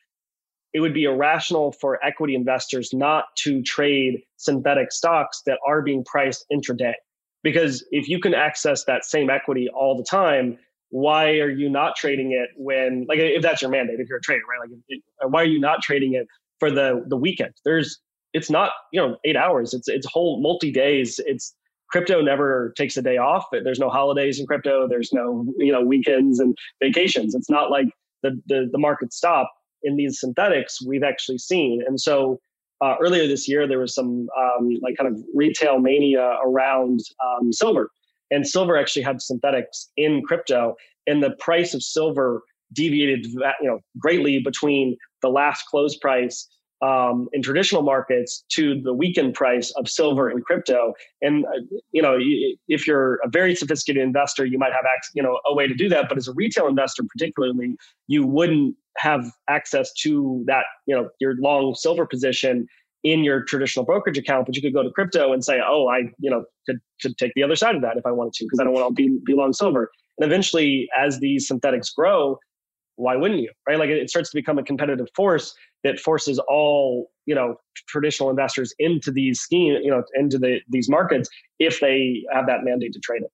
it would be irrational for equity investors not to trade synthetic stocks that are being priced intraday. Because if you can access that same equity all the time why are you not trading it when like if that's your mandate if you're a trader right? Like why are you not trading it for the the weekend. There's it's not you know eight hours. It's it's whole multi days. It's crypto never takes a day off. There's no holidays in crypto. There's no you know weekends and vacations. It's not like the the, the market stop in these synthetics we've actually seen. And so uh, earlier this year there was some um, like kind of retail mania around um, silver, and silver actually had synthetics in crypto, and the price of silver deviated you know greatly between the last close price um, in traditional markets to the weekend price of silver and crypto. And uh, you know, if you're a very sophisticated investor, you might have access, you know, a way to do that. But as a retail investor, particularly, you wouldn't have access to that, you know, your long silver position in your traditional brokerage account. But you could go to crypto and say, oh, I, you know, could could take the other side of that if I wanted to, because I don't want to be be long silver. And eventually, as these synthetics grow, why wouldn't you right? Like it starts to become a competitive force that forces all you know traditional investors into these scheme you know into the these markets if they have that mandate to trade it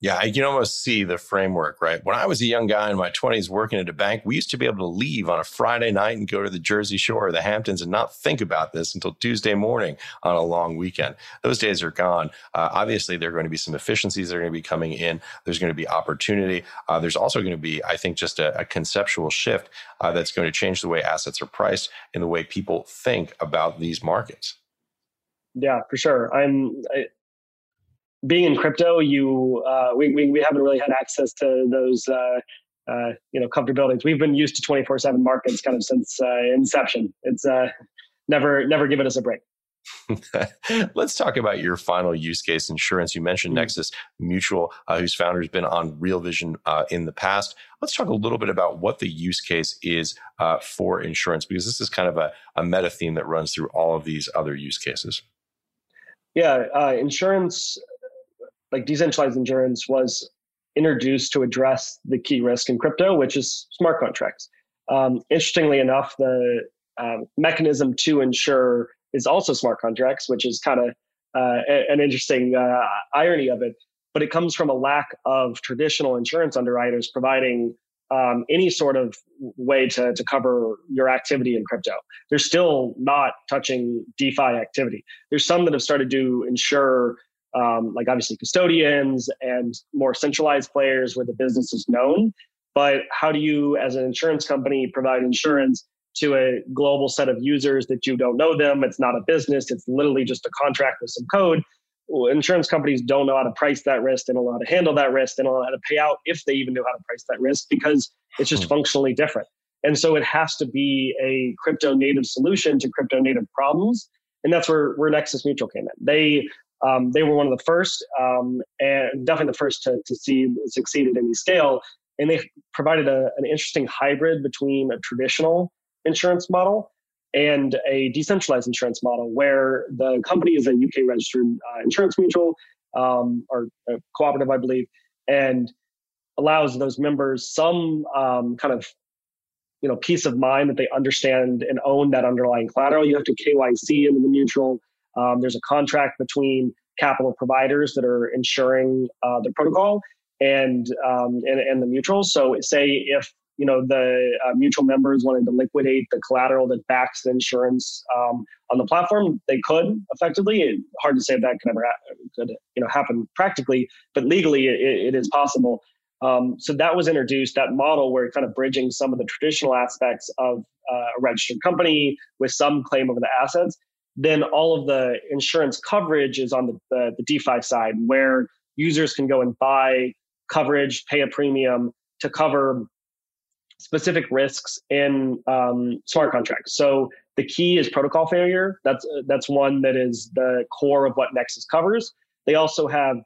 yeah, I can almost see the framework, right? When I was a young guy in my 20s working at a bank, we used to be able to leave on a Friday night and go to the Jersey Shore or the Hamptons and not think about this until Tuesday morning on a long weekend. Those days are gone. Uh, obviously, there are going to be some efficiencies that are going to be coming in. There's going to be opportunity. Uh, there's also going to be, I think, just a, a conceptual shift uh, that's going to change the way assets are priced and the way people think about these markets. Yeah, for sure. I'm. I, being in crypto, you uh, we, we, we haven't really had access to those uh, uh, you know comfortabilities. We've been used to twenty four seven markets kind of since uh, inception. It's uh, never never given us a break. Let's talk about your final use case insurance. You mentioned mm-hmm. Nexus Mutual, uh, whose founder has been on Real Vision uh, in the past. Let's talk a little bit about what the use case is uh, for insurance, because this is kind of a, a meta theme that runs through all of these other use cases. Yeah, uh, insurance like decentralized insurance was introduced to address the key risk in crypto, which is smart contracts. Um, interestingly enough, the um, mechanism to insure is also smart contracts, which is kind of uh, an interesting uh, irony of it. But it comes from a lack of traditional insurance underwriters providing um, any sort of way to, to cover your activity in crypto. They're still not touching DeFi activity. There's some that have started to insure um, like obviously custodians and more centralized players where the business is known. But how do you, as an insurance company, provide insurance to a global set of users that you don't know them? It's not a business, it's literally just a contract with some code. Insurance companies don't know how to price that risk, they don't know how to handle that risk, they don't know how to pay out if they even know how to price that risk because it's just hmm. functionally different. And so it has to be a crypto native solution to crypto native problems. And that's where, where Nexus Mutual came in. They um, they were one of the first, um, and definitely the first to, to see succeed at any scale. And they provided a, an interesting hybrid between a traditional insurance model and a decentralized insurance model where the company is a UK registered uh, insurance mutual um, or cooperative, I believe, and allows those members some um, kind of you know peace of mind that they understand and own that underlying collateral. You have to KYC into the mutual. Um, there's a contract between capital providers that are insuring uh, the protocol and, um, and and the mutuals. So say if you know the uh, mutual members wanted to liquidate the collateral that backs the insurance um, on the platform, they could effectively. Hard to say if that could ever ha- could you know happen practically, but legally it, it is possible. Um, so that was introduced, that model where kind of bridging some of the traditional aspects of uh, a registered company with some claim over the assets. Then all of the insurance coverage is on the, the, the DeFi side, where users can go and buy coverage, pay a premium to cover specific risks in um, smart contracts. So the key is protocol failure. That's that's one that is the core of what Nexus covers. They also have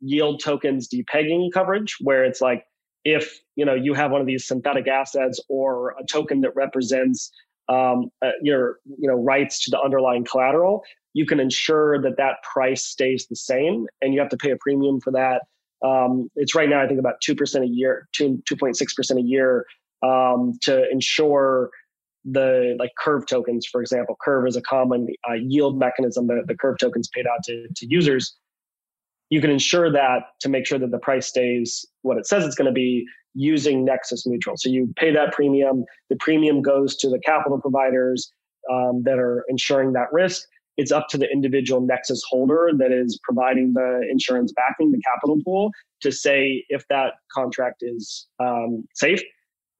yield tokens depegging coverage, where it's like if you know you have one of these synthetic assets or a token that represents um, uh, your you know rights to the underlying collateral, you can ensure that that price stays the same, and you have to pay a premium for that. Um, it's right now I think about two percent a year, two two point six percent a year um, to ensure the like curve tokens, for example. Curve is a common uh, yield mechanism that the curve tokens paid out to, to users. You can ensure that to make sure that the price stays what it says it's going to be using Nexus Mutual. So you pay that premium. The premium goes to the capital providers um, that are insuring that risk. It's up to the individual Nexus holder that is providing the insurance backing, the capital pool, to say if that contract is um, safe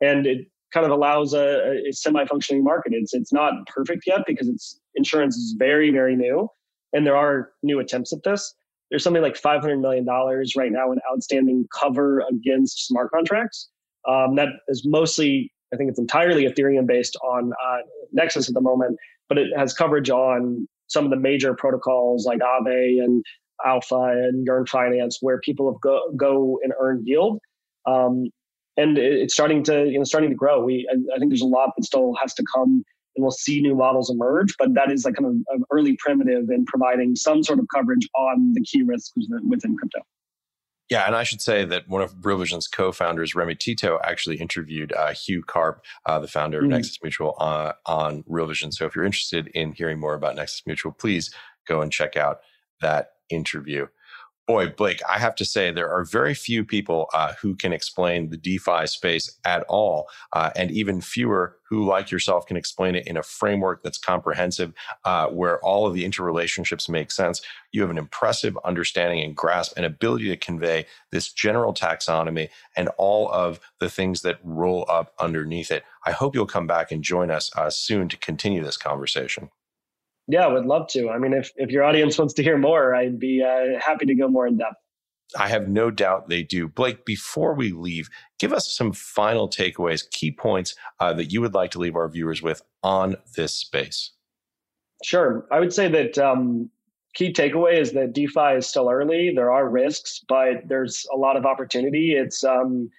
and it kind of allows a, a semi-functioning market. It's it's not perfect yet because it's insurance is very very new, and there are new attempts at this. There's something like 500 million dollars right now in outstanding cover against smart contracts. Um, that is mostly, I think it's entirely Ethereum based on uh, Nexus at the moment, but it has coverage on some of the major protocols like Aave and Alpha and Yearn Finance, where people have go, go and earn yield. Um, and it's starting to you know starting to grow. We I, think there's a lot that still has to come, and we'll see new models emerge. But that is like kind of an early primitive in providing some sort of coverage on the key risks within crypto. Yeah, and I should say that one of Real Vision's co-founders, Remy Tito, actually interviewed uh, Hugh Karp, uh, the founder of mm-hmm. Nexus Mutual, uh, on Real Vision. So if you're interested in hearing more about Nexus Mutual, please go and check out that interview boy, Blake, I have to say there are very few people uh, who can explain the DeFi space at all, uh, and even fewer who, like yourself, can explain it in a framework that's comprehensive, uh, where all of the interrelationships make sense. You have an impressive understanding and grasp and ability to convey this general taxonomy and all of the things that roll up underneath it. I hope you'll come back and join us uh, soon to continue this conversation. Yeah, I would love to. I mean, if, if your audience wants to hear more, I'd be uh, happy to go more in depth. I have no doubt they do. Blake, before we leave, give us some final takeaways, key points uh, that you would like to leave our viewers with on this space. Sure. I would say that um, key takeaway is that DeFi is still early. There are risks, but there's a lot of opportunity. It's um,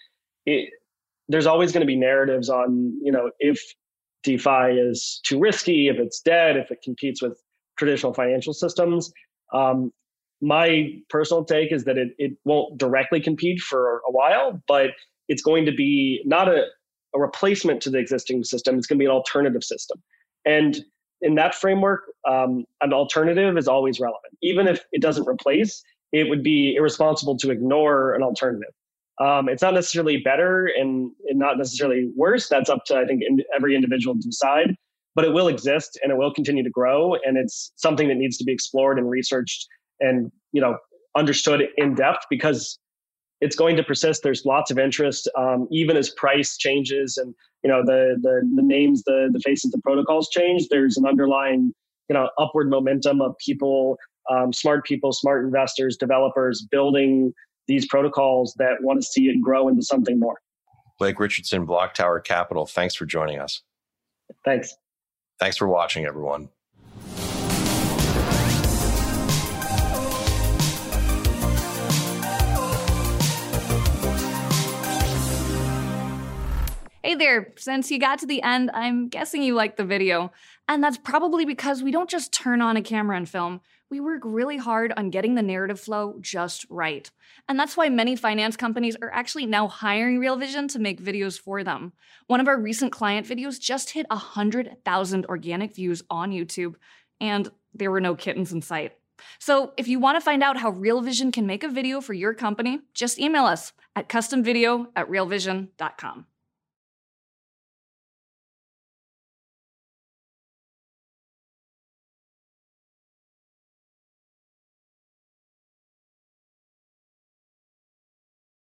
it, there's always going to be narratives on you know if DeFi is too risky, if it's dead, if it competes with traditional financial systems. Um, my personal take is that it, it won't directly compete for a while, but it's going to be not a, a replacement to the existing system, it's going to be an alternative system. And in that framework, um, an alternative is always relevant. Even if it doesn't replace, it would be irresponsible to ignore an alternative. Um, it's not necessarily better and, and, not necessarily worse. That's up to I think in, every individual to decide. But it will exist and it will continue to grow, and it's something that needs to be explored and researched and you know understood in depth because it's going to persist. There's lots of interest, um, even as price changes and you know the the, the names, the the faces, the protocols change. There's an underlying you know upward momentum of people, um, smart people, smart investors, developers building these protocols that want to see it grow into something more. Blake Richardson, BlockTower Capital, thanks for joining us. Thanks. Thanks for watching, everyone. Hey there, since you got to the end, I'm guessing you liked the video. And that's probably because we don't just turn on a camera and film, we work really hard on getting the narrative flow just right. And that's why many finance companies are actually now hiring Real Vision to make videos for them. One of our recent client videos just hit 100,000 organic views on YouTube, and there were no kittens in sight. So if you want to find out how Real Vision can make a video for your company, just email us at customvideo at realvision.com.